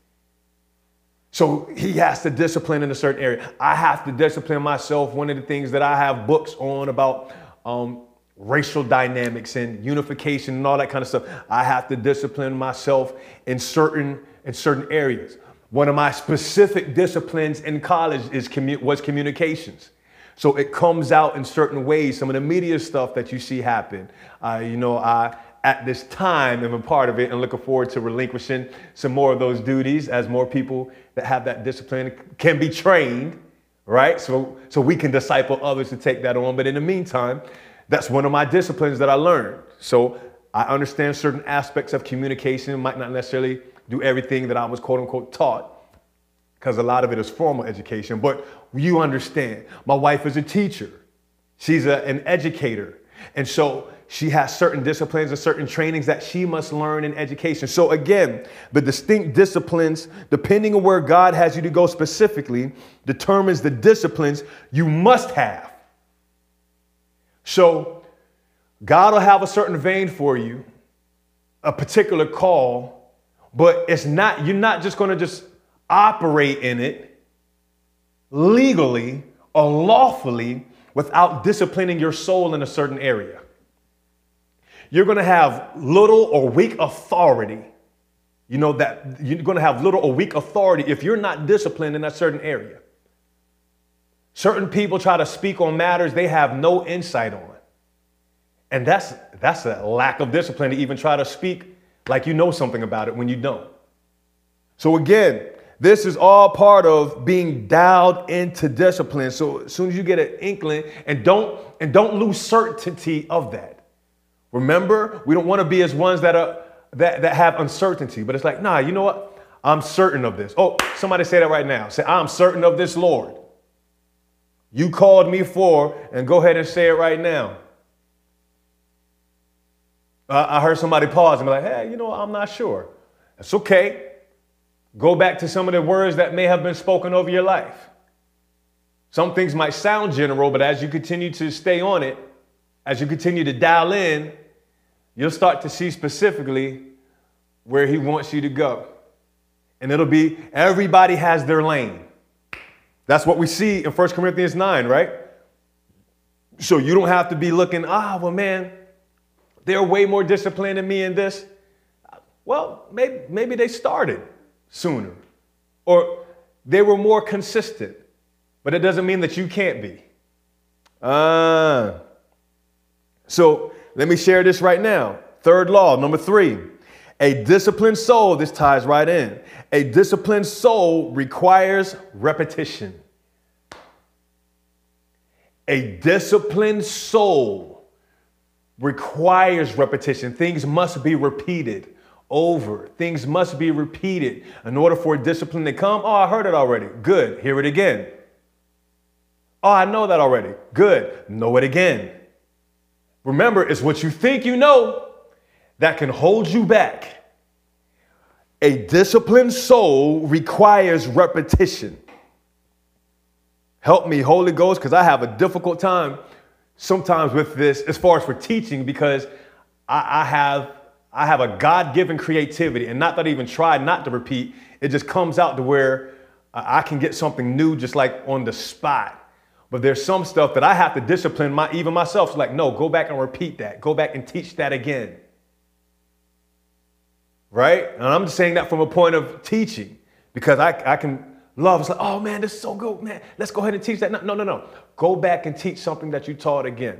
So he has to discipline in a certain area. I have to discipline myself. One of the things that I have books on about um, racial dynamics and unification and all that kind of stuff. I have to discipline myself in certain in certain areas. One of my specific disciplines in college is commu- was communications. So it comes out in certain ways. Some of the media stuff that you see happen, uh, you know, I at this time am a part of it and looking forward to relinquishing some more of those duties as more people that have that discipline can be trained, right? So so we can disciple others to take that on. But in the meantime, that's one of my disciplines that I learned. So I understand certain aspects of communication, might not necessarily do everything that I was quote unquote taught, because a lot of it is formal education, but you understand. My wife is a teacher, she's a, an educator. And so she has certain disciplines and certain trainings that she must learn in education. So, again, the distinct disciplines, depending on where God has you to go specifically, determines the disciplines you must have. So, God will have a certain vein for you, a particular call, but it's not, you're not just to just operate in it legally or lawfully without disciplining your soul in a certain area. You're going to have little or weak authority. You know that you're going to have little or weak authority if you're not disciplined in a certain area. Certain people try to speak on matters they have no insight on. And that's that's a lack of discipline to even try to speak like you know something about it when you don't. So again, this is all part of being dialed into discipline. So as soon as you get an inkling and don't and don't lose certainty of that. Remember, we don't want to be as ones that are that, that have uncertainty, but it's like, nah, you know what? I'm certain of this. Oh, somebody say that right now. Say, I'm certain of this, Lord. You called me for, and go ahead and say it right now. Uh, I heard somebody pause and be like, hey, you know, I'm not sure. That's okay. Go back to some of the words that may have been spoken over your life. Some things might sound general, but as you continue to stay on it, as you continue to dial in, you'll start to see specifically where he wants you to go. And it'll be everybody has their lane. That's what we see in 1 Corinthians 9, right? So you don't have to be looking, ah, well, man, they're way more disciplined than me in this. Well, maybe, maybe they started sooner or they were more consistent, but it doesn't mean that you can't be. Uh, so let me share this right now. Third law, number three. A disciplined soul, this ties right in. A disciplined soul requires repetition. A disciplined soul requires repetition. Things must be repeated over. Things must be repeated in order for discipline to come. Oh, I heard it already. Good. Hear it again. Oh, I know that already. Good. Know it again. Remember, it's what you think you know that can hold you back. A disciplined soul requires repetition. Help me, Holy Ghost, because I have a difficult time sometimes with this as far as for teaching because I, I have I have a God-given creativity, and not that I even try not to repeat. It just comes out to where I can get something new just like on the spot. But there's some stuff that I have to discipline my even myself. So like, no, go back and repeat that. Go back and teach that again right? And I'm just saying that from a point of teaching because I, I can love. It's like, oh man, this is so good, man. Let's go ahead and teach that. No, no, no, no. Go back and teach something that you taught again.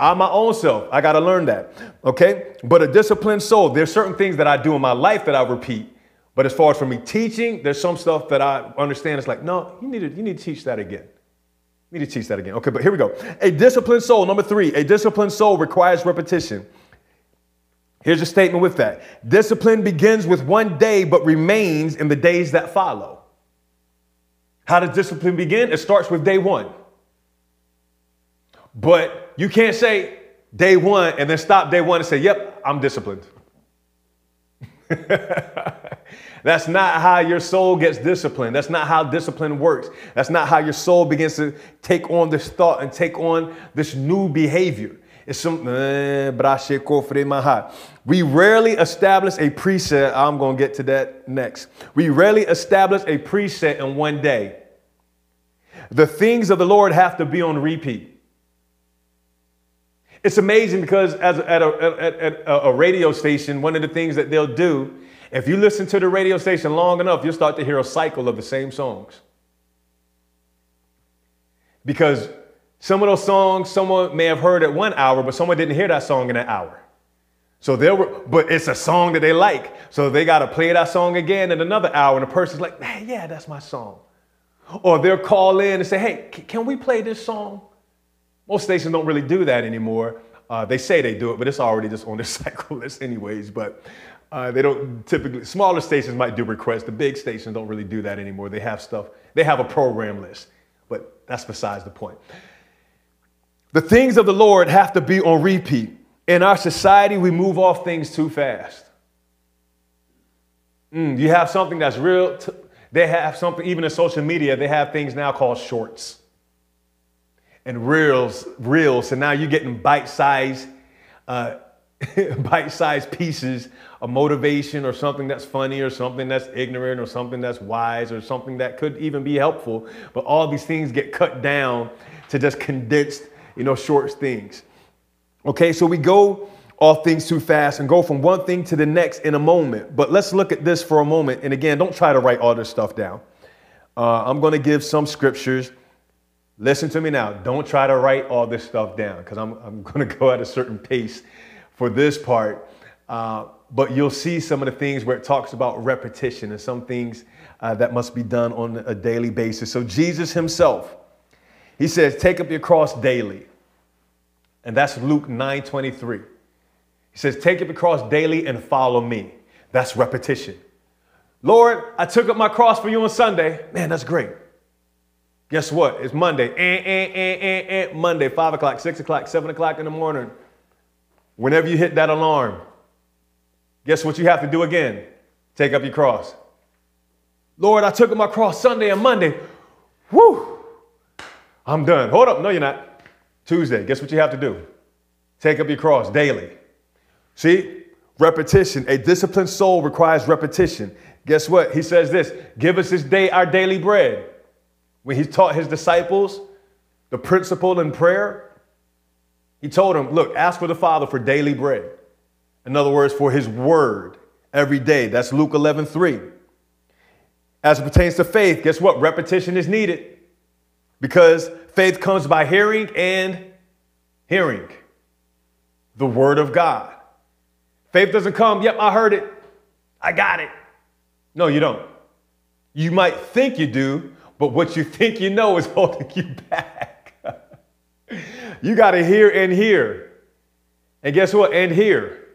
I'm my own self. I got to learn that. Okay. But a disciplined soul, there's certain things that I do in my life that I repeat. But as far as for me teaching, there's some stuff that I understand. It's like, no, you need to, you need to teach that again. You need to teach that again. Okay, but here we go. A disciplined soul, number three, a disciplined soul requires repetition. Here's a statement with that discipline begins with one day, but remains in the days that follow. How does discipline begin? It starts with day one. But you can't say day one and then stop day one and say, Yep, I'm disciplined. That's not how your soul gets disciplined. That's not how discipline works. That's not how your soul begins to take on this thought and take on this new behavior. It's some eh, we rarely establish a preset. I'm going to get to that next. We rarely establish a preset in one day. The things of the Lord have to be on repeat. It's amazing because as at a, at, at a radio station, one of the things that they'll do, if you listen to the radio station long enough, you'll start to hear a cycle of the same songs. Because some of those songs someone may have heard at one hour, but someone didn't hear that song in an hour. So they were, but it's a song that they like. So they got to play that song again in another hour. And the person's like, hey, yeah, that's my song. Or they'll call in and say, hey, can we play this song? Most stations don't really do that anymore. Uh, they say they do it, but it's already just on their cycle list, anyways. But uh, they don't typically, smaller stations might do requests. The big stations don't really do that anymore. They have stuff, they have a program list, but that's besides the point. The things of the Lord have to be on repeat. In our society, we move off things too fast. Mm, you have something that's real. T- they have something, even in social media, they have things now called shorts and reels, reels. So now you're getting bite-sized, uh, bite-sized pieces of motivation or something that's funny or something that's ignorant or something that's wise or something that could even be helpful. But all these things get cut down to just condensed, you know, short things. Okay, so we go off things too fast and go from one thing to the next in a moment. But let's look at this for a moment. And again, don't try to write all this stuff down. Uh, I'm going to give some scriptures Listen to me now. Don't try to write all this stuff down because I'm, I'm going to go at a certain pace for this part. Uh, but you'll see some of the things where it talks about repetition and some things uh, that must be done on a daily basis. So, Jesus himself, he says, Take up your cross daily. And that's Luke 9 23. He says, Take up your cross daily and follow me. That's repetition. Lord, I took up my cross for you on Sunday. Man, that's great. Guess what? It's Monday. Eh, eh, eh, eh, eh. Monday, 5 o'clock, 6 o'clock, 7 o'clock in the morning. Whenever you hit that alarm, guess what you have to do again? Take up your cross. Lord, I took up my cross Sunday and Monday. Whew. I'm done. Hold up. No, you're not. Tuesday, guess what you have to do? Take up your cross daily. See? Repetition. A disciplined soul requires repetition. Guess what? He says this Give us this day our daily bread. When he taught his disciples the principle in prayer, he told them, Look, ask for the Father for daily bread. In other words, for his word every day. That's Luke 11 3. As it pertains to faith, guess what? Repetition is needed because faith comes by hearing and hearing the word of God. Faith doesn't come, yep, I heard it, I got it. No, you don't. You might think you do, but what you think you know is holding you back. you got to hear and hear. And guess what? And hear.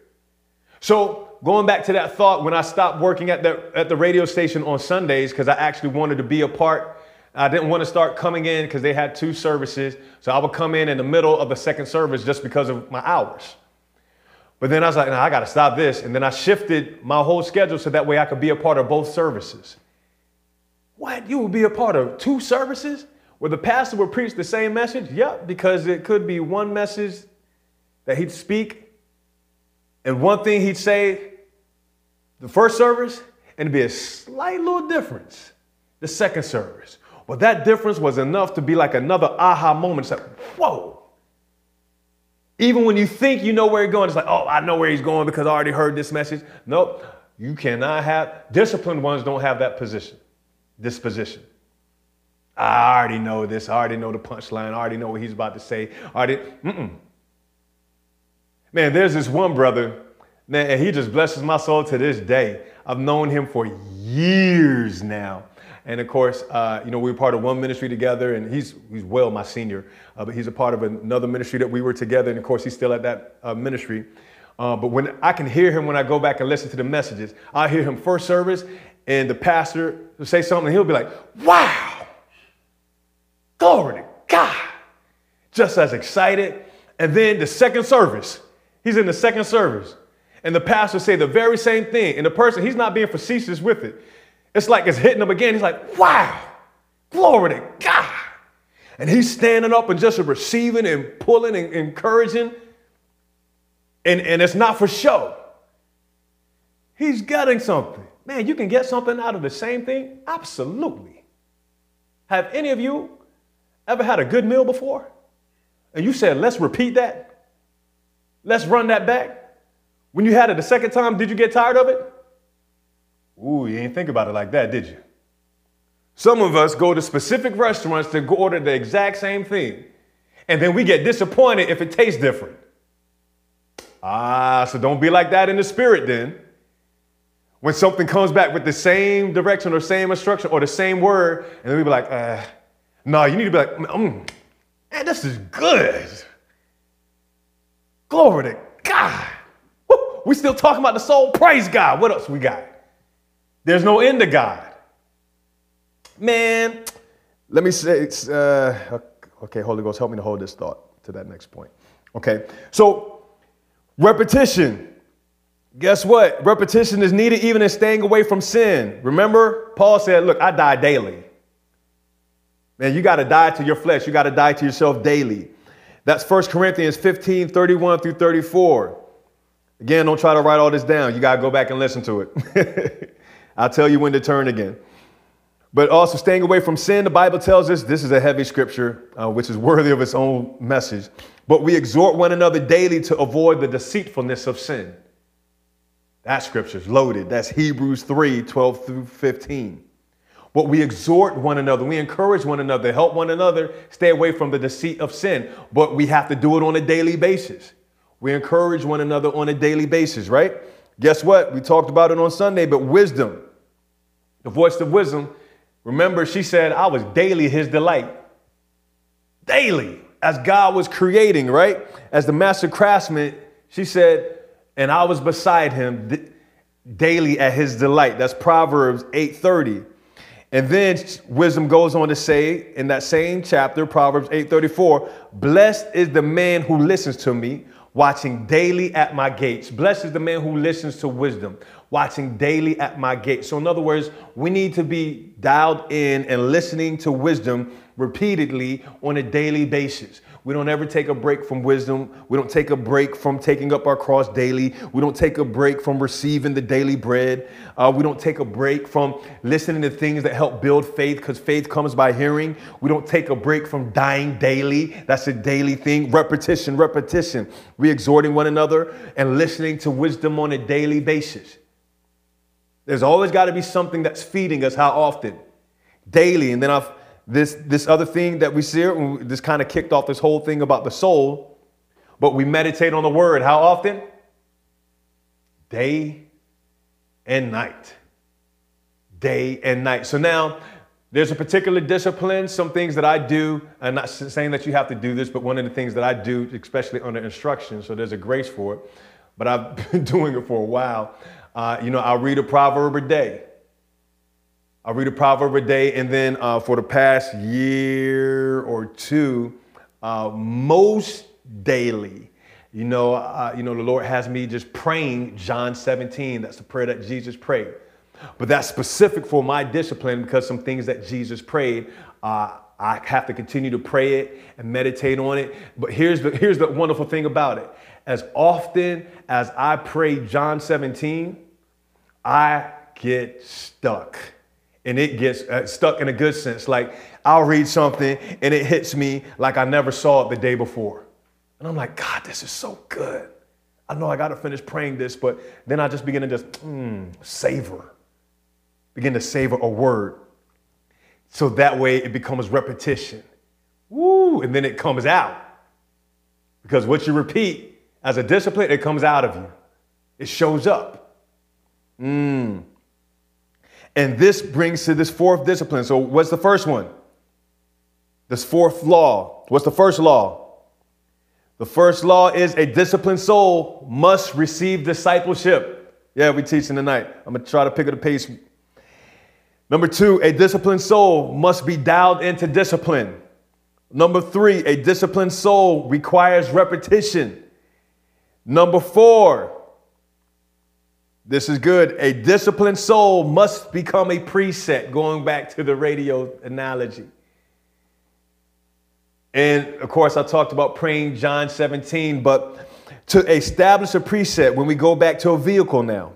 So, going back to that thought, when I stopped working at the, at the radio station on Sundays, because I actually wanted to be a part, I didn't want to start coming in because they had two services. So, I would come in in the middle of the second service just because of my hours. But then I was like, no, I got to stop this. And then I shifted my whole schedule so that way I could be a part of both services. What? You would be a part of two services where the pastor would preach the same message? Yep, because it could be one message that he'd speak and one thing he'd say the first service and it'd be a slight little difference the second service. Well, that difference was enough to be like another aha moment. It's like, whoa. Even when you think you know where he's going, it's like, oh, I know where he's going because I already heard this message. Nope, you cannot have, disciplined ones don't have that position disposition. I already know this. I already know the punchline. I already know what he's about to say. I already, mm-mm. Man, there's this one brother, man, and he just blesses my soul to this day. I've known him for years now. And of course, uh, you know, we were part of one ministry together, and he's, he's well my senior, uh, but he's a part of another ministry that we were together. And of course, he's still at that uh, ministry. Uh, but when I can hear him when I go back and listen to the messages, I hear him first service, and the pastor will say something, he'll be like, wow, glory to God. Just as excited. And then the second service, he's in the second service. And the pastor say the very same thing. And the person, he's not being facetious with it. It's like it's hitting him again. He's like, wow, glory to God. And he's standing up and just receiving and pulling and encouraging. And, and it's not for show. He's getting something. Man, you can get something out of the same thing? Absolutely. Have any of you ever had a good meal before? And you said, let's repeat that? Let's run that back? When you had it the second time, did you get tired of it? Ooh, you ain't think about it like that, did you? Some of us go to specific restaurants to order the exact same thing, and then we get disappointed if it tastes different. Ah, so don't be like that in the spirit then. When something comes back with the same direction or same instruction or the same word, and then we be like, uh, no, you need to be like, mm, man, this is good. Glory to God. Woo, we still talking about the soul. Praise God. What else we got? There's no end to God. Man, let me say, uh, okay, Holy Ghost, help me to hold this thought to that next point. Okay, so repetition. Guess what? Repetition is needed even in staying away from sin. Remember, Paul said, Look, I die daily. Man, you got to die to your flesh. You got to die to yourself daily. That's 1 Corinthians 15, 31 through 34. Again, don't try to write all this down. You got to go back and listen to it. I'll tell you when to turn again. But also staying away from sin, the Bible tells us this is a heavy scripture, uh, which is worthy of its own message. But we exhort one another daily to avoid the deceitfulness of sin. That scripture is loaded. That's Hebrews 3 12 through 15. But we exhort one another, we encourage one another, help one another stay away from the deceit of sin. But we have to do it on a daily basis. We encourage one another on a daily basis, right? Guess what? We talked about it on Sunday, but wisdom, the voice of wisdom, remember, she said, I was daily his delight. Daily, as God was creating, right? As the master craftsman, she said, and I was beside him daily at his delight. That's Proverbs 8:30. And then wisdom goes on to say in that same chapter, Proverbs 8:34, blessed is the man who listens to me, watching daily at my gates. Blessed is the man who listens to wisdom, watching daily at my gates. So, in other words, we need to be dialed in and listening to wisdom repeatedly on a daily basis. We don't ever take a break from wisdom. We don't take a break from taking up our cross daily. We don't take a break from receiving the daily bread. Uh, we don't take a break from listening to things that help build faith because faith comes by hearing. We don't take a break from dying daily. That's a daily thing. Repetition, repetition. We exhorting one another and listening to wisdom on a daily basis. There's always got to be something that's feeding us. How often? Daily. And then I've this, this other thing that we see, this kind of kicked off this whole thing about the soul, but we meditate on the word. How often? Day and night. Day and night. So now there's a particular discipline, some things that I do. I'm not saying that you have to do this, but one of the things that I do, especially under instruction, so there's a grace for it, but I've been doing it for a while. Uh, you know, I'll read a proverb a day. I read a proverb a day, and then uh, for the past year or two, uh, most daily, you know, uh, you know, the Lord has me just praying John 17. That's the prayer that Jesus prayed. But that's specific for my discipline because some things that Jesus prayed, uh, I have to continue to pray it and meditate on it. But here's the here's the wonderful thing about it. As often as I pray John 17, I get stuck and it gets uh, stuck in a good sense. Like I'll read something and it hits me like I never saw it the day before. And I'm like, God, this is so good. I know I got to finish praying this, but then I just begin to just mm, savor, begin to savor a word. So that way it becomes repetition. Woo, and then it comes out. Because what you repeat as a discipline, it comes out of you. It shows up. Mm. And this brings to this fourth discipline. So, what's the first one? This fourth law. What's the first law? The first law is a disciplined soul must receive discipleship. Yeah, we're teaching tonight. I'm gonna try to pick up the pace. Number two, a disciplined soul must be dialed into discipline. Number three, a disciplined soul requires repetition. Number four, this is good. A disciplined soul must become a preset, going back to the radio analogy. And of course, I talked about praying John 17, but to establish a preset when we go back to a vehicle now.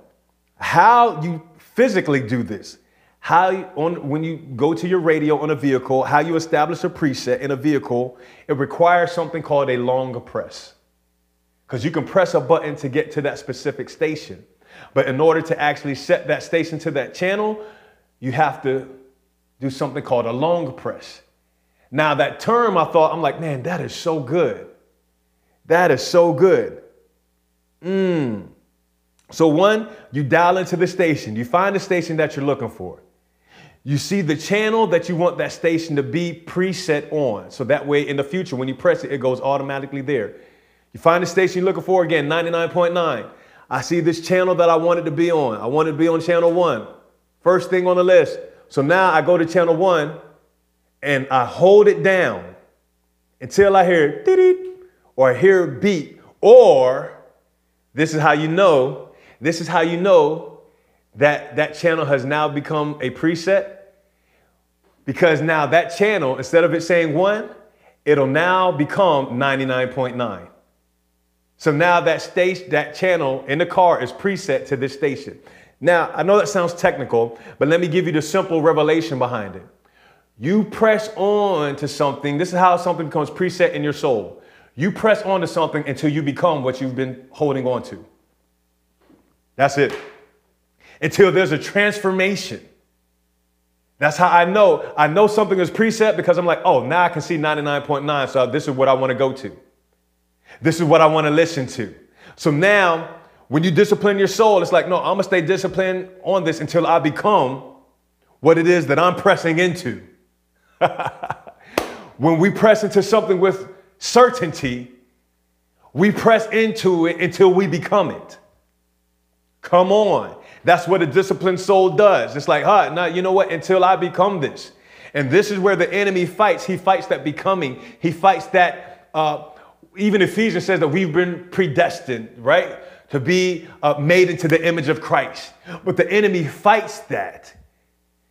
How you physically do this, how on when you go to your radio on a vehicle, how you establish a preset in a vehicle, it requires something called a longer press. Because you can press a button to get to that specific station. But in order to actually set that station to that channel, you have to do something called a long press. Now, that term, I thought, I'm like, man, that is so good. That is so good. Mmm. So, one, you dial into the station, you find the station that you're looking for. You see the channel that you want that station to be preset on. So that way, in the future, when you press it, it goes automatically there. You find the station you're looking for again, 99.9. I see this channel that I wanted to be on. I wanted to be on channel one. First thing on the list. So now I go to channel one and I hold it down until I hear dee or I hear beat. Or this is how you know, this is how you know that that channel has now become a preset. Because now that channel, instead of it saying one, it'll now become 99.9. So now that station, that channel in the car is preset to this station. Now, I know that sounds technical, but let me give you the simple revelation behind it. You press on to something. This is how something becomes preset in your soul. You press on to something until you become what you've been holding on to. That's it. Until there's a transformation. That's how I know. I know something is preset because I'm like, oh, now I can see 99.9. So this is what I want to go to. This is what I want to listen to. So now, when you discipline your soul, it's like, no, I'm going to stay disciplined on this until I become what it is that I'm pressing into. when we press into something with certainty, we press into it until we become it. Come on. That's what a disciplined soul does. It's like, huh, now you know what? Until I become this. And this is where the enemy fights. He fights that becoming. He fights that uh, even Ephesians says that we've been predestined, right? To be uh, made into the image of Christ. But the enemy fights that.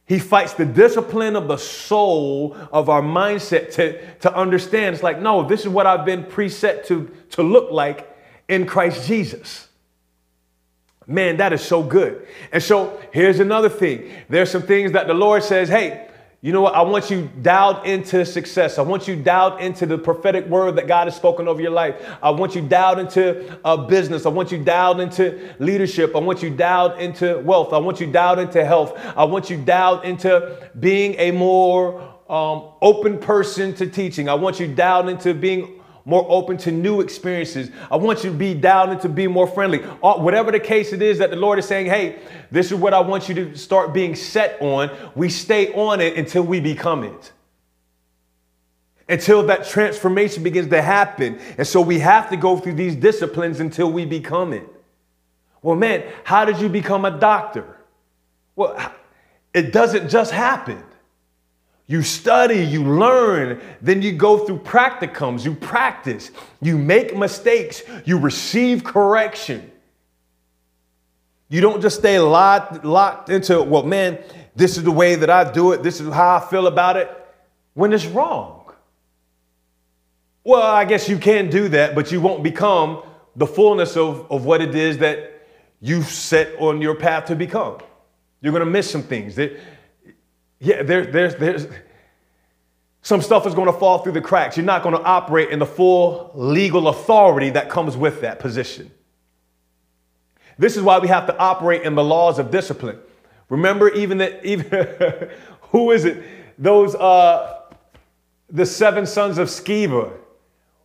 He fights the discipline of the soul of our mindset to, to understand. It's like, no, this is what I've been preset to, to look like in Christ Jesus. Man, that is so good. And so here's another thing. There's some things that the Lord says, hey, you know what? I want you dialed into success. I want you dialed into the prophetic word that God has spoken over your life. I want you dialed into a business. I want you dialed into leadership. I want you dialed into wealth. I want you dialed into health. I want you dialed into being a more um, open person to teaching. I want you dialed into being more open to new experiences. I want you to be down and to be more friendly. Whatever the case it is that the Lord is saying, hey, this is what I want you to start being set on. We stay on it until we become it. Until that transformation begins to happen. And so we have to go through these disciplines until we become it. Well, man, how did you become a doctor? Well, it doesn't just happen. You study, you learn, then you go through practicums, you practice, you make mistakes, you receive correction. You don't just stay locked, locked into, well, man, this is the way that I do it, this is how I feel about it, when it's wrong. Well, I guess you can do that, but you won't become the fullness of, of what it is that you set on your path to become. You're to miss some things. That, yeah, there, there's, there's some stuff is going to fall through the cracks. You're not going to operate in the full legal authority that comes with that position. This is why we have to operate in the laws of discipline. Remember, even that, even who is it? Those uh, the seven sons of Sceva,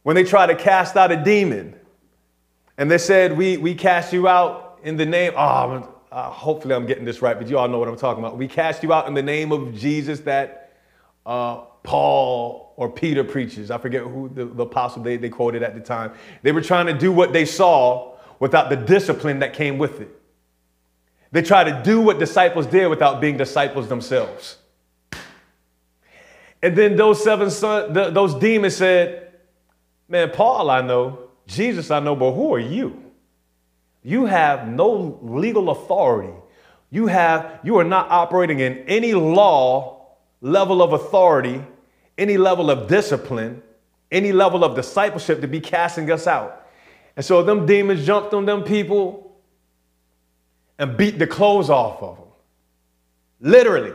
when they tried to cast out a demon, and they said, "We we cast you out in the name." Oh, uh, hopefully I'm getting this right, but you all know what I'm talking about. We cast you out in the name of Jesus that uh, Paul or Peter preaches. I forget who the, the apostle they, they quoted at the time. They were trying to do what they saw without the discipline that came with it. They tried to do what disciples did without being disciples themselves. And then those seven sons, those demons said, Man, Paul I know, Jesus I know, but who are you? You have no legal authority. You have you are not operating in any law level of authority, any level of discipline, any level of discipleship to be casting us out. And so them demons jumped on them people and beat the clothes off of them. Literally.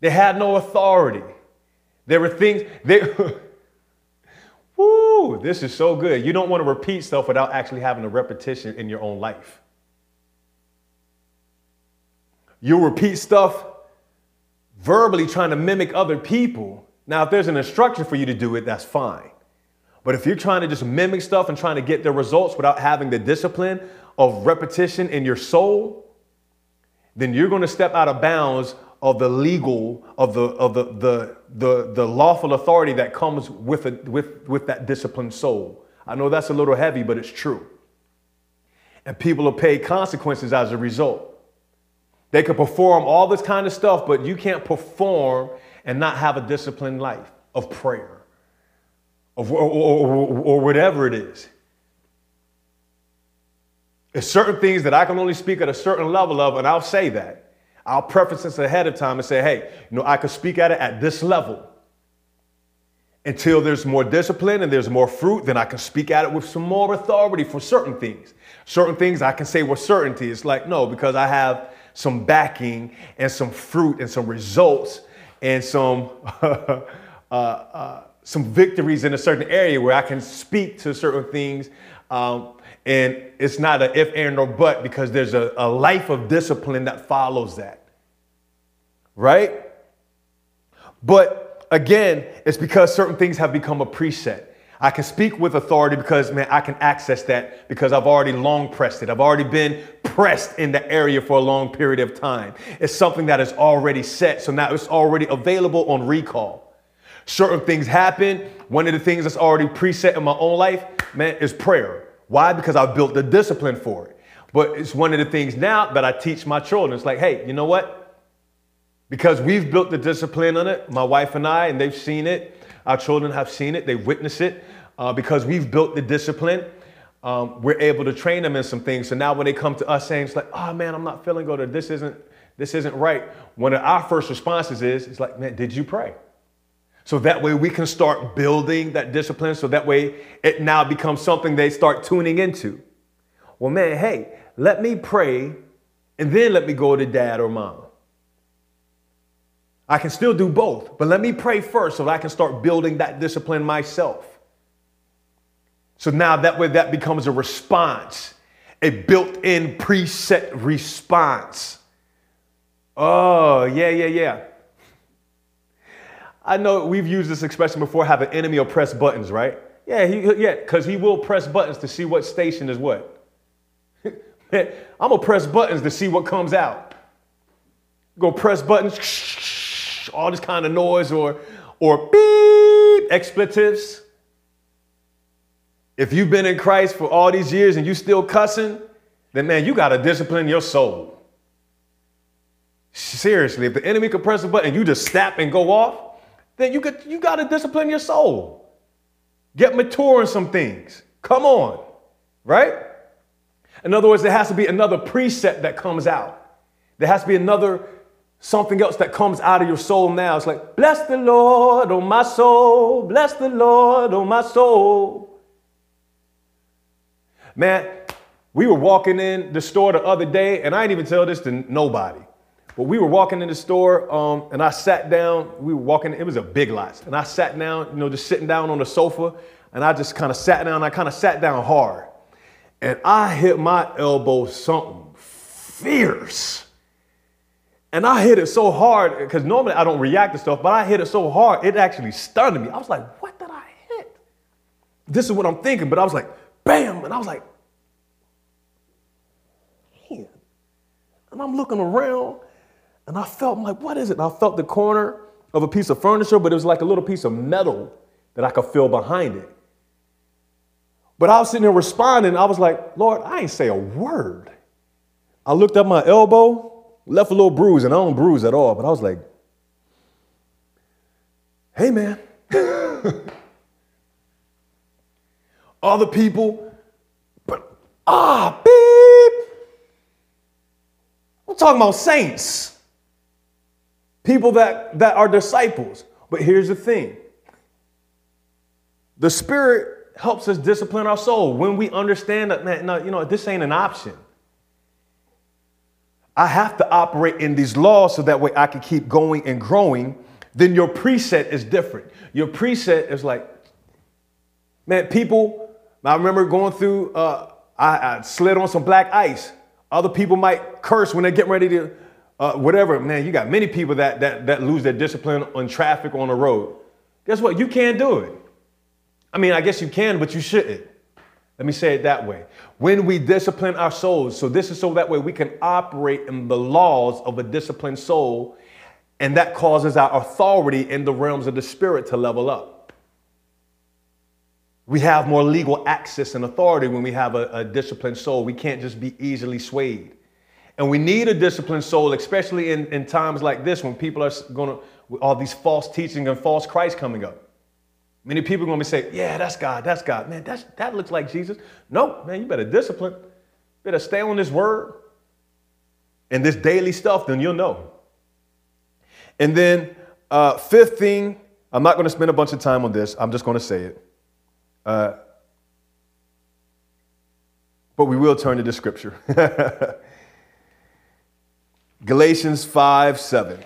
They had no authority. There were things, they, woo, this is so good. You don't want to repeat stuff without actually having a repetition in your own life. You'll repeat stuff verbally trying to mimic other people. Now, if there's an instruction for you to do it, that's fine. But if you're trying to just mimic stuff and trying to get the results without having the discipline of repetition in your soul, then you're going to step out of bounds of the legal, of the of the the the, the lawful authority that comes with a, with with that disciplined soul. I know that's a little heavy, but it's true. And people will pay consequences as a result. They can perform all this kind of stuff, but you can't perform and not have a disciplined life of prayer of, or, or, or whatever it is. There's certain things that I can only speak at a certain level of, and I'll say that. I'll preface this ahead of time and say, hey, you know, I can speak at it at this level. Until there's more discipline and there's more fruit, then I can speak at it with some more authority for certain things. Certain things I can say with certainty. It's like, no, because I have some backing and some fruit and some results and some uh, uh, some victories in a certain area where I can speak to certain things. Um, and it's not an if, and, or but because there's a, a life of discipline that follows that. Right? But again, it's because certain things have become a preset. I can speak with authority because, man, I can access that because I've already long pressed it. I've already been pressed in the area for a long period of time. It's something that is already set. So now it's already available on recall. Certain things happen. One of the things that's already preset in my own life, man, is prayer. Why? Because I've built the discipline for it. But it's one of the things now that I teach my children. It's like, hey, you know what? Because we've built the discipline on it, my wife and I, and they've seen it. Our children have seen it, they've witnessed it. Uh, because we've built the discipline, um, we're able to train them in some things. So now when they come to us saying, it's like, oh man, I'm not feeling good, or this isn't, this isn't right. One of our first responses is, it's like, man, did you pray? So that way we can start building that discipline. So that way it now becomes something they start tuning into. Well, man, hey, let me pray and then let me go to dad or mom. I can still do both, but let me pray first so that I can start building that discipline myself. So now that way that becomes a response, a built in preset response. Oh, yeah, yeah, yeah. I know we've used this expression before have an enemy will press buttons, right? Yeah, he, yeah, because he will press buttons to see what station is what. I'm gonna press buttons to see what comes out. Go press buttons, all this kind of noise or or beep expletives. If you've been in Christ for all these years and you still cussing, then man, you gotta discipline your soul. Seriously, if the enemy can press a button you just snap and go off, then you you got to discipline your soul. Get mature in some things. Come on, right? In other words, there has to be another precept that comes out. There has to be another something else that comes out of your soul now. It's like, bless the Lord, oh my soul, bless the Lord, oh my soul. Man, we were walking in the store the other day, and I didn't even tell this to nobody. But we were walking in the store, um, and I sat down. We were walking. It was a big lot, and I sat down. You know, just sitting down on the sofa, and I just kind of sat down. I kind of sat down hard, and I hit my elbow something fierce. And I hit it so hard because normally I don't react to stuff, but I hit it so hard it actually stunned me. I was like, "What did I hit?" This is what I'm thinking, but I was like, "Bam!" And I was like, "Man!" And I'm looking around, and I felt, like, what is it? And I felt the corner of a piece of furniture, but it was like a little piece of metal that I could feel behind it. But I was sitting there responding. I was like, Lord, I ain't say a word. I looked at my elbow, left a little bruise, and I don't bruise at all, but I was like, hey, man. Other people, but ah, beep. I'm talking about saints people that, that are disciples. But here's the thing the Spirit helps us discipline our soul when we understand that, man, no, you know, this ain't an option. I have to operate in these laws so that way I can keep going and growing. Then your preset is different. Your preset is like, man, people, I remember going through, uh, I, I, slid on some black ice. Other people might curse when they're getting ready to, uh, whatever. Man, you got many people that, that, that lose their discipline on traffic on the road. Guess what? You can't do it. I mean, I guess you can, but you shouldn't. Let me say it that way. When we discipline our souls, so this is so that way we can operate in the laws of a disciplined soul, and that causes our authority in the realms of the spirit to level up. We have more legal access and authority when we have a, a disciplined soul. We can't just be easily swayed. And we need a disciplined soul, especially in, in times like this when people are going to, all these false teaching and false Christ coming up. Many people are going to be say, yeah, that's God, that's God. Man, that's, that looks like Jesus. No, man, you better discipline. better stay on this word and this daily stuff, then you'll know. And then, uh, fifth thing, I'm not going to spend a bunch of time on this. I'm just going to say it. Uh, but we will turn to the scripture. Galatians 5 7.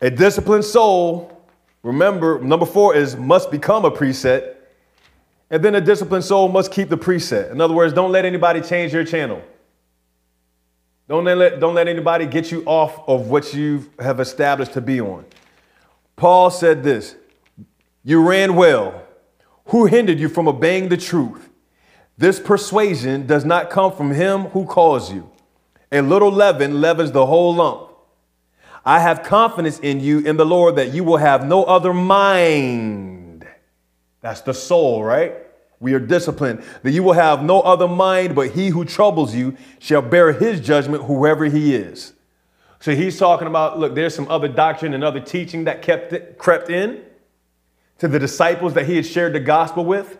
A disciplined soul, remember, number four is must become a preset. And then a disciplined soul must keep the preset. In other words, don't let anybody change your channel. Don't let, don't let anybody get you off of what you have established to be on. Paul said this You ran well. Who hindered you from obeying the truth? This persuasion does not come from him who calls you. A little leaven leavens the whole lump. I have confidence in you in the Lord that you will have no other mind. That's the soul, right? We are disciplined. That you will have no other mind, but he who troubles you shall bear his judgment, whoever he is. So he's talking about look, there's some other doctrine and other teaching that kept crept in to the disciples that he had shared the gospel with.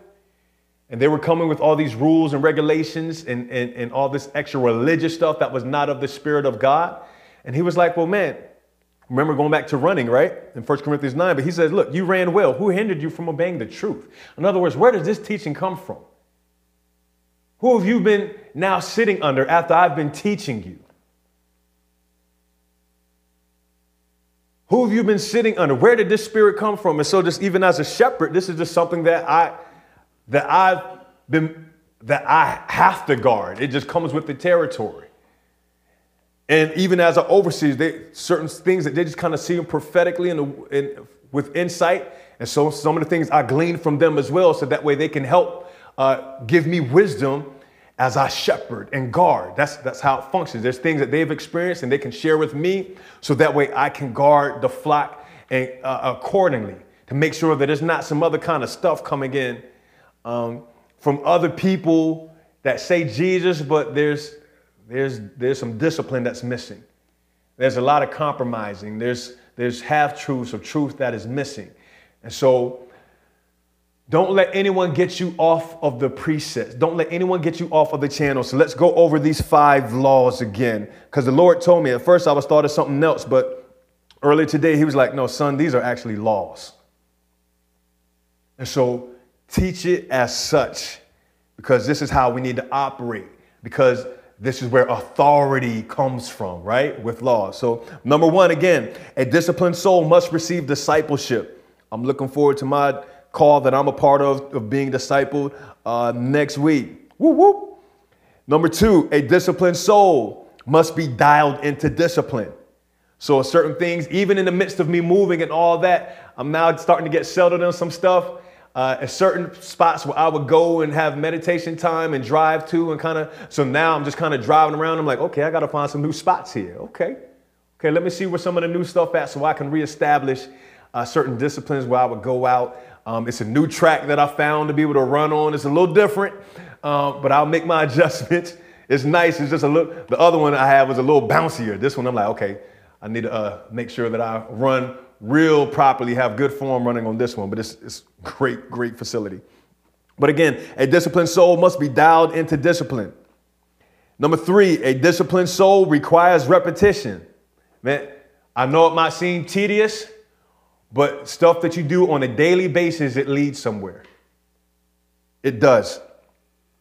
And they were coming with all these rules and regulations and, and, and all this extra religious stuff that was not of the Spirit of God. And he was like, well, man, Remember going back to running, right? In 1 Corinthians 9, but he says, Look, you ran well. Who hindered you from obeying the truth? In other words, where does this teaching come from? Who have you been now sitting under after I've been teaching you? Who have you been sitting under? Where did this spirit come from? And so, just even as a shepherd, this is just something that I that I've been that I have to guard. It just comes with the territory. And even as an overseer, they certain things that they just kind of see them prophetically and in, with insight. And so some of the things I glean from them as well, so that way they can help uh, give me wisdom as I shepherd and guard. That's, that's how it functions. There's things that they've experienced and they can share with me, so that way I can guard the flock and, uh, accordingly to make sure that there's not some other kind of stuff coming in um, from other people that say Jesus, but there's there's, there's some discipline that's missing. There's a lot of compromising. There's, there's half truths of truth that is missing. And so don't let anyone get you off of the precepts. Don't let anyone get you off of the channel. So let's go over these five laws again. Because the Lord told me at first I was thought of something else, but earlier today he was like, no, son, these are actually laws. And so teach it as such because this is how we need to operate. Because this is where authority comes from, right? With law. So, number one, again, a disciplined soul must receive discipleship. I'm looking forward to my call that I'm a part of, of being discipled uh, next week. Number two, a disciplined soul must be dialed into discipline. So, certain things, even in the midst of me moving and all that, I'm now starting to get settled on some stuff uh, at certain spots where I would go and have meditation time and drive to and kind of. So now I'm just kind of driving around. I'm like, okay, I got to find some new spots here. Okay, okay, let me see where some of the new stuff at so I can reestablish uh, certain disciplines where I would go out. Um, it's a new track that I found to be able to run on. It's a little different, uh, but I'll make my adjustments. It's nice. It's just a little. The other one I had was a little bouncier. This one I'm like, okay, I need to uh, make sure that I run real properly, have good form running on this one, but it's, it's great, great facility. But again, a disciplined soul must be dialed into discipline. Number three, a disciplined soul requires repetition. Man, I know it might seem tedious, but stuff that you do on a daily basis, it leads somewhere. It does.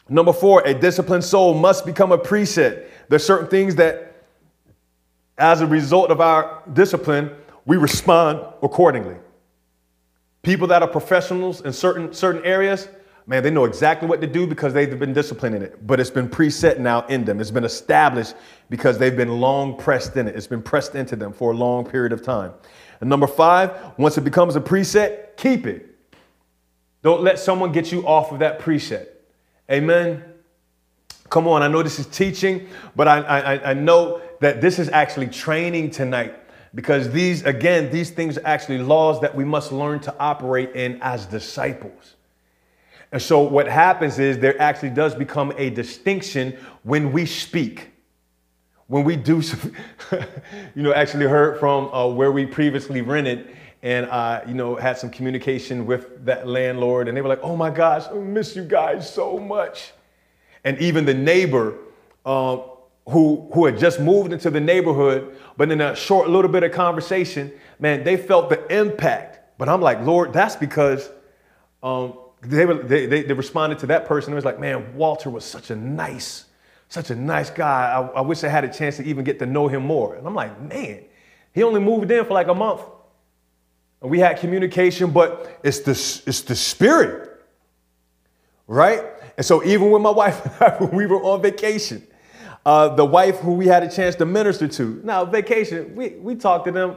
Number four, a disciplined soul must become a preset. There's certain things that, as a result of our discipline, we respond accordingly. People that are professionals in certain certain areas, man, they know exactly what to do because they've been disciplined in it. But it's been preset now in them. It's been established because they've been long pressed in it. It's been pressed into them for a long period of time. And number five, once it becomes a preset, keep it. Don't let someone get you off of that preset. Amen. Come on, I know this is teaching, but I, I, I know that this is actually training tonight because these, again, these things are actually laws that we must learn to operate in as disciples. And so what happens is there actually does become a distinction when we speak. When we do, you know, actually heard from uh, where we previously rented and, uh, you know, had some communication with that landlord. And they were like, oh my gosh, I miss you guys so much. And even the neighbor uh, who, who had just moved into the neighborhood, but in a short little bit of conversation, man, they felt the impact. But I'm like, Lord, that's because um, they, were, they, they, they, responded to that person. It was like, man, Walter was such a nice, such a nice guy. I, I wish I had a chance to even get to know him more. And I'm like, man, he only moved in for like a month. And we had communication, but it's the, it's the spirit, right? And so even with my wife and I, we were on vacation, uh, the wife who we had a chance to minister to. Now, vacation, we, we talked to them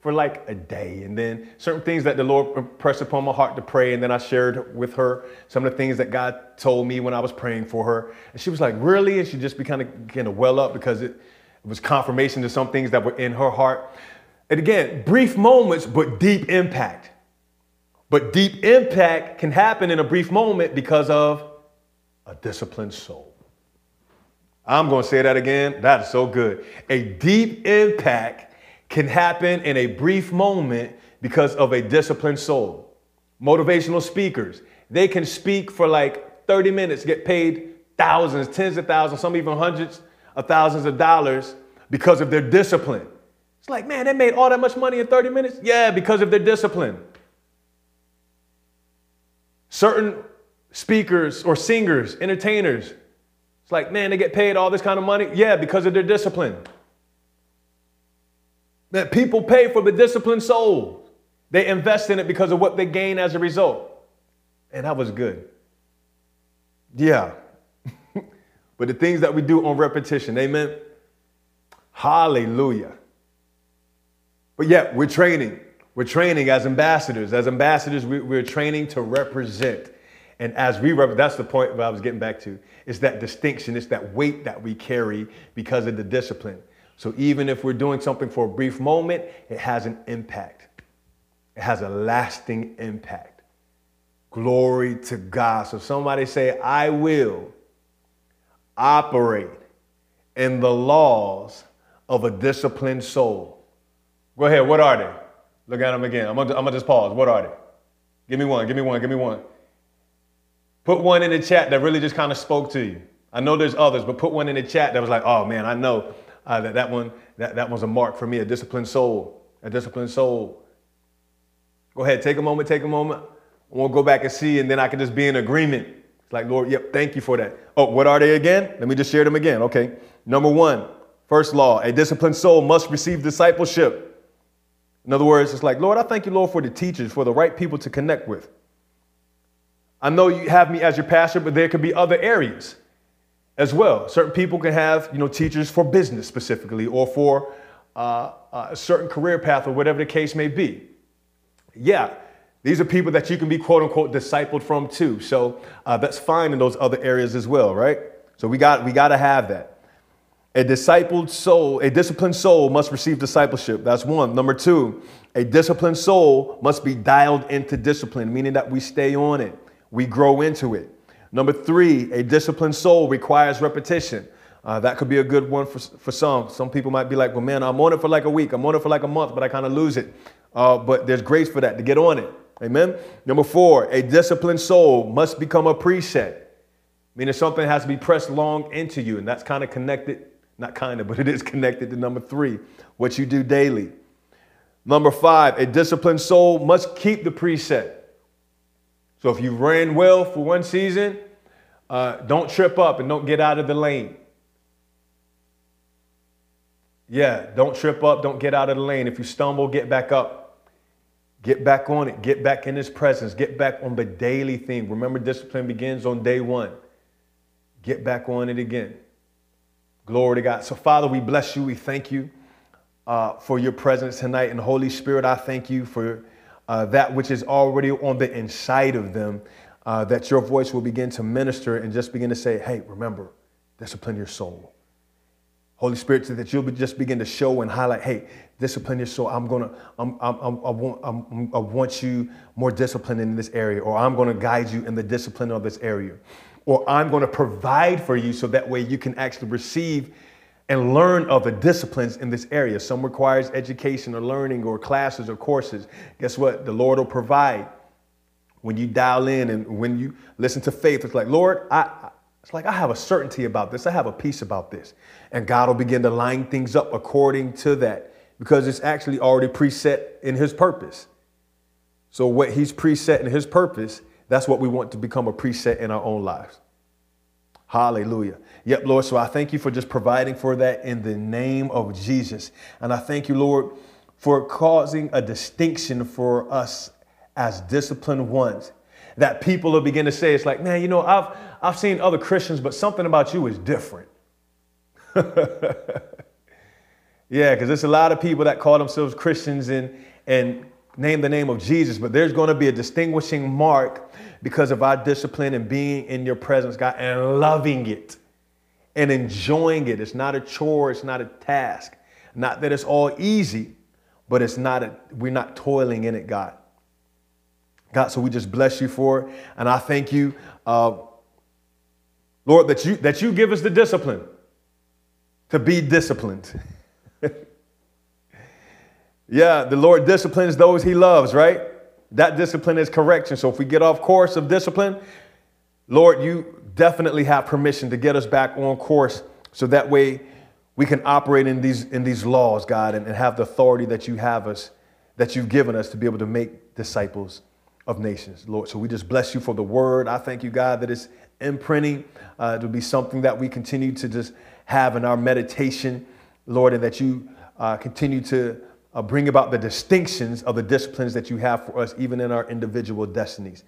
for like a day. And then certain things that the Lord impressed upon my heart to pray. And then I shared with her some of the things that God told me when I was praying for her. And she was like, Really? And she just be kind of kind of well up because it, it was confirmation to some things that were in her heart. And again, brief moments, but deep impact. But deep impact can happen in a brief moment because of a disciplined soul. I'm going to say that again. That is so good. A deep impact can happen in a brief moment because of a disciplined soul. Motivational speakers, they can speak for like 30 minutes, get paid thousands, tens of thousands, some even hundreds of thousands of dollars because of their discipline. It's like, man, they made all that much money in 30 minutes? Yeah, because of their discipline. Certain speakers or singers, entertainers, it's like, man, they get paid all this kind of money. Yeah, because of their discipline. That people pay for the disciplined soul. They invest in it because of what they gain as a result. And that was good. Yeah. but the things that we do on repetition, amen. Hallelujah. But yeah, we're training. We're training as ambassadors. As ambassadors, we, are training to represent. And as we that's the point I was getting back to. It's that distinction, it's that weight that we carry because of the discipline. So even if we're doing something for a brief moment, it has an impact. It has a lasting impact. Glory to God. So somebody say, I will operate in the laws of a disciplined soul. Go ahead, what are they? Look at them again. I'm gonna, I'm gonna just pause. What are they? Give me one, give me one, give me one. Put one in the chat that really just kind of spoke to you. I know there's others, but put one in the chat that was like, oh man, I know uh, that that one that, that was a mark for me, a disciplined soul, a disciplined soul. Go ahead, take a moment, take a moment. I want to go back and see, and then I can just be in agreement. It's like, Lord, yep, thank you for that. Oh, what are they again? Let me just share them again. Okay. Number one, first law, a disciplined soul must receive discipleship. In other words, it's like, Lord, I thank you, Lord, for the teachers, for the right people to connect with. I know you have me as your pastor, but there could be other areas as well. Certain people can have, you know, teachers for business specifically or for uh, uh, a certain career path or whatever the case may be. Yeah, these are people that you can be quote unquote discipled from too. So uh, that's fine in those other areas as well, right? So we got we got to have that. A discipled soul, a disciplined soul must receive discipleship. That's one. Number two, a disciplined soul must be dialed into discipline, meaning that we stay on it we grow into it. Number three, a disciplined soul requires repetition. Uh, that could be a good one for, for some. Some people might be like, well, man, I'm on it for like a week, I'm on it for like a month, but I kind of lose it. Uh, but there's grace for that to get on it. Amen. Number four, a disciplined soul must become a preset, meaning something has to be pressed long into you. And that's kind of connected, not kind of, but it is connected to number three, what you do daily. Number five, a disciplined soul must keep the preset. So if you ran well for one season, uh, don't trip up and don't get out of the lane. Yeah, don't trip up, don't get out of the lane. If you stumble, get back up. Get back on it. Get back in his presence. Get back on the daily thing. Remember, discipline begins on day one. Get back on it again. Glory to God. So, Father, we bless you. We thank you uh, for your presence tonight. And Holy Spirit, I thank you for uh, that which is already on the inside of them, uh, that your voice will begin to minister and just begin to say, hey, remember, discipline your soul. Holy Spirit, that you'll just begin to show and highlight, hey, discipline your soul. I'm gonna, I'm, I'm, I'm, I, want, I'm, I want you more disciplined in this area, or I'm gonna guide you in the discipline of this area, or I'm gonna provide for you so that way you can actually receive and learn of the disciplines in this area. Some requires education or learning or classes or courses. Guess what? The Lord will provide. When you dial in and when you listen to faith, it's like, Lord, I, it's like I have a certainty about this. I have a peace about this. And God will begin to line things up according to that because it's actually already preset in his purpose. So what he's preset in his purpose, that's what we want to become a preset in our own lives. Hallelujah. Yep, Lord. So I thank you for just providing for that in the name of Jesus. And I thank you, Lord, for causing a distinction for us as disciplined ones. That people will begin to say, it's like, man, you know, I've I've seen other Christians, but something about you is different. yeah, because there's a lot of people that call themselves Christians and and name the name of Jesus, but there's going to be a distinguishing mark because of our discipline and being in your presence, God, and loving it and enjoying it. It's not a chore, it's not a task. Not that it's all easy, but it's not a, we're not toiling in it, God. God, so we just bless you for it. And I thank you, uh, Lord, that you that you give us the discipline to be disciplined. yeah, the Lord disciplines those he loves, right? That discipline is correction. So if we get off course of discipline, Lord, you definitely have permission to get us back on course so that way we can operate in these, in these laws, God, and, and have the authority that you have us, that you've given us to be able to make disciples of nations, Lord. So we just bless you for the word. I thank you, God, that it's imprinting uh, to be something that we continue to just have in our meditation, Lord, and that you uh, continue to uh, bring about the distinctions of the disciplines that you have for us, even in our individual destinies.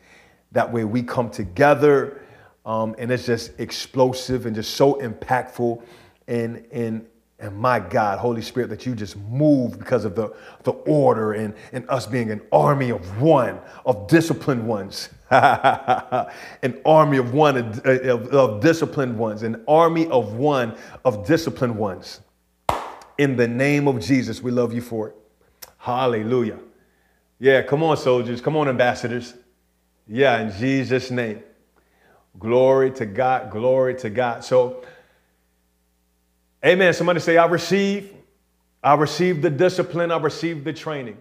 That way we come together um, and it's just explosive and just so impactful. And, and, and my God, Holy Spirit, that you just move because of the, the order and, and us being an army of one, of disciplined ones. an army of one, of, of, of disciplined ones, an army of one, of disciplined ones. In the name of Jesus, we love you for it. Hallelujah. Yeah, come on, soldiers. Come on, ambassadors. Yeah, in Jesus' name. Glory to God. Glory to God. So, amen. Somebody say, I receive. I receive the discipline. I receive the training.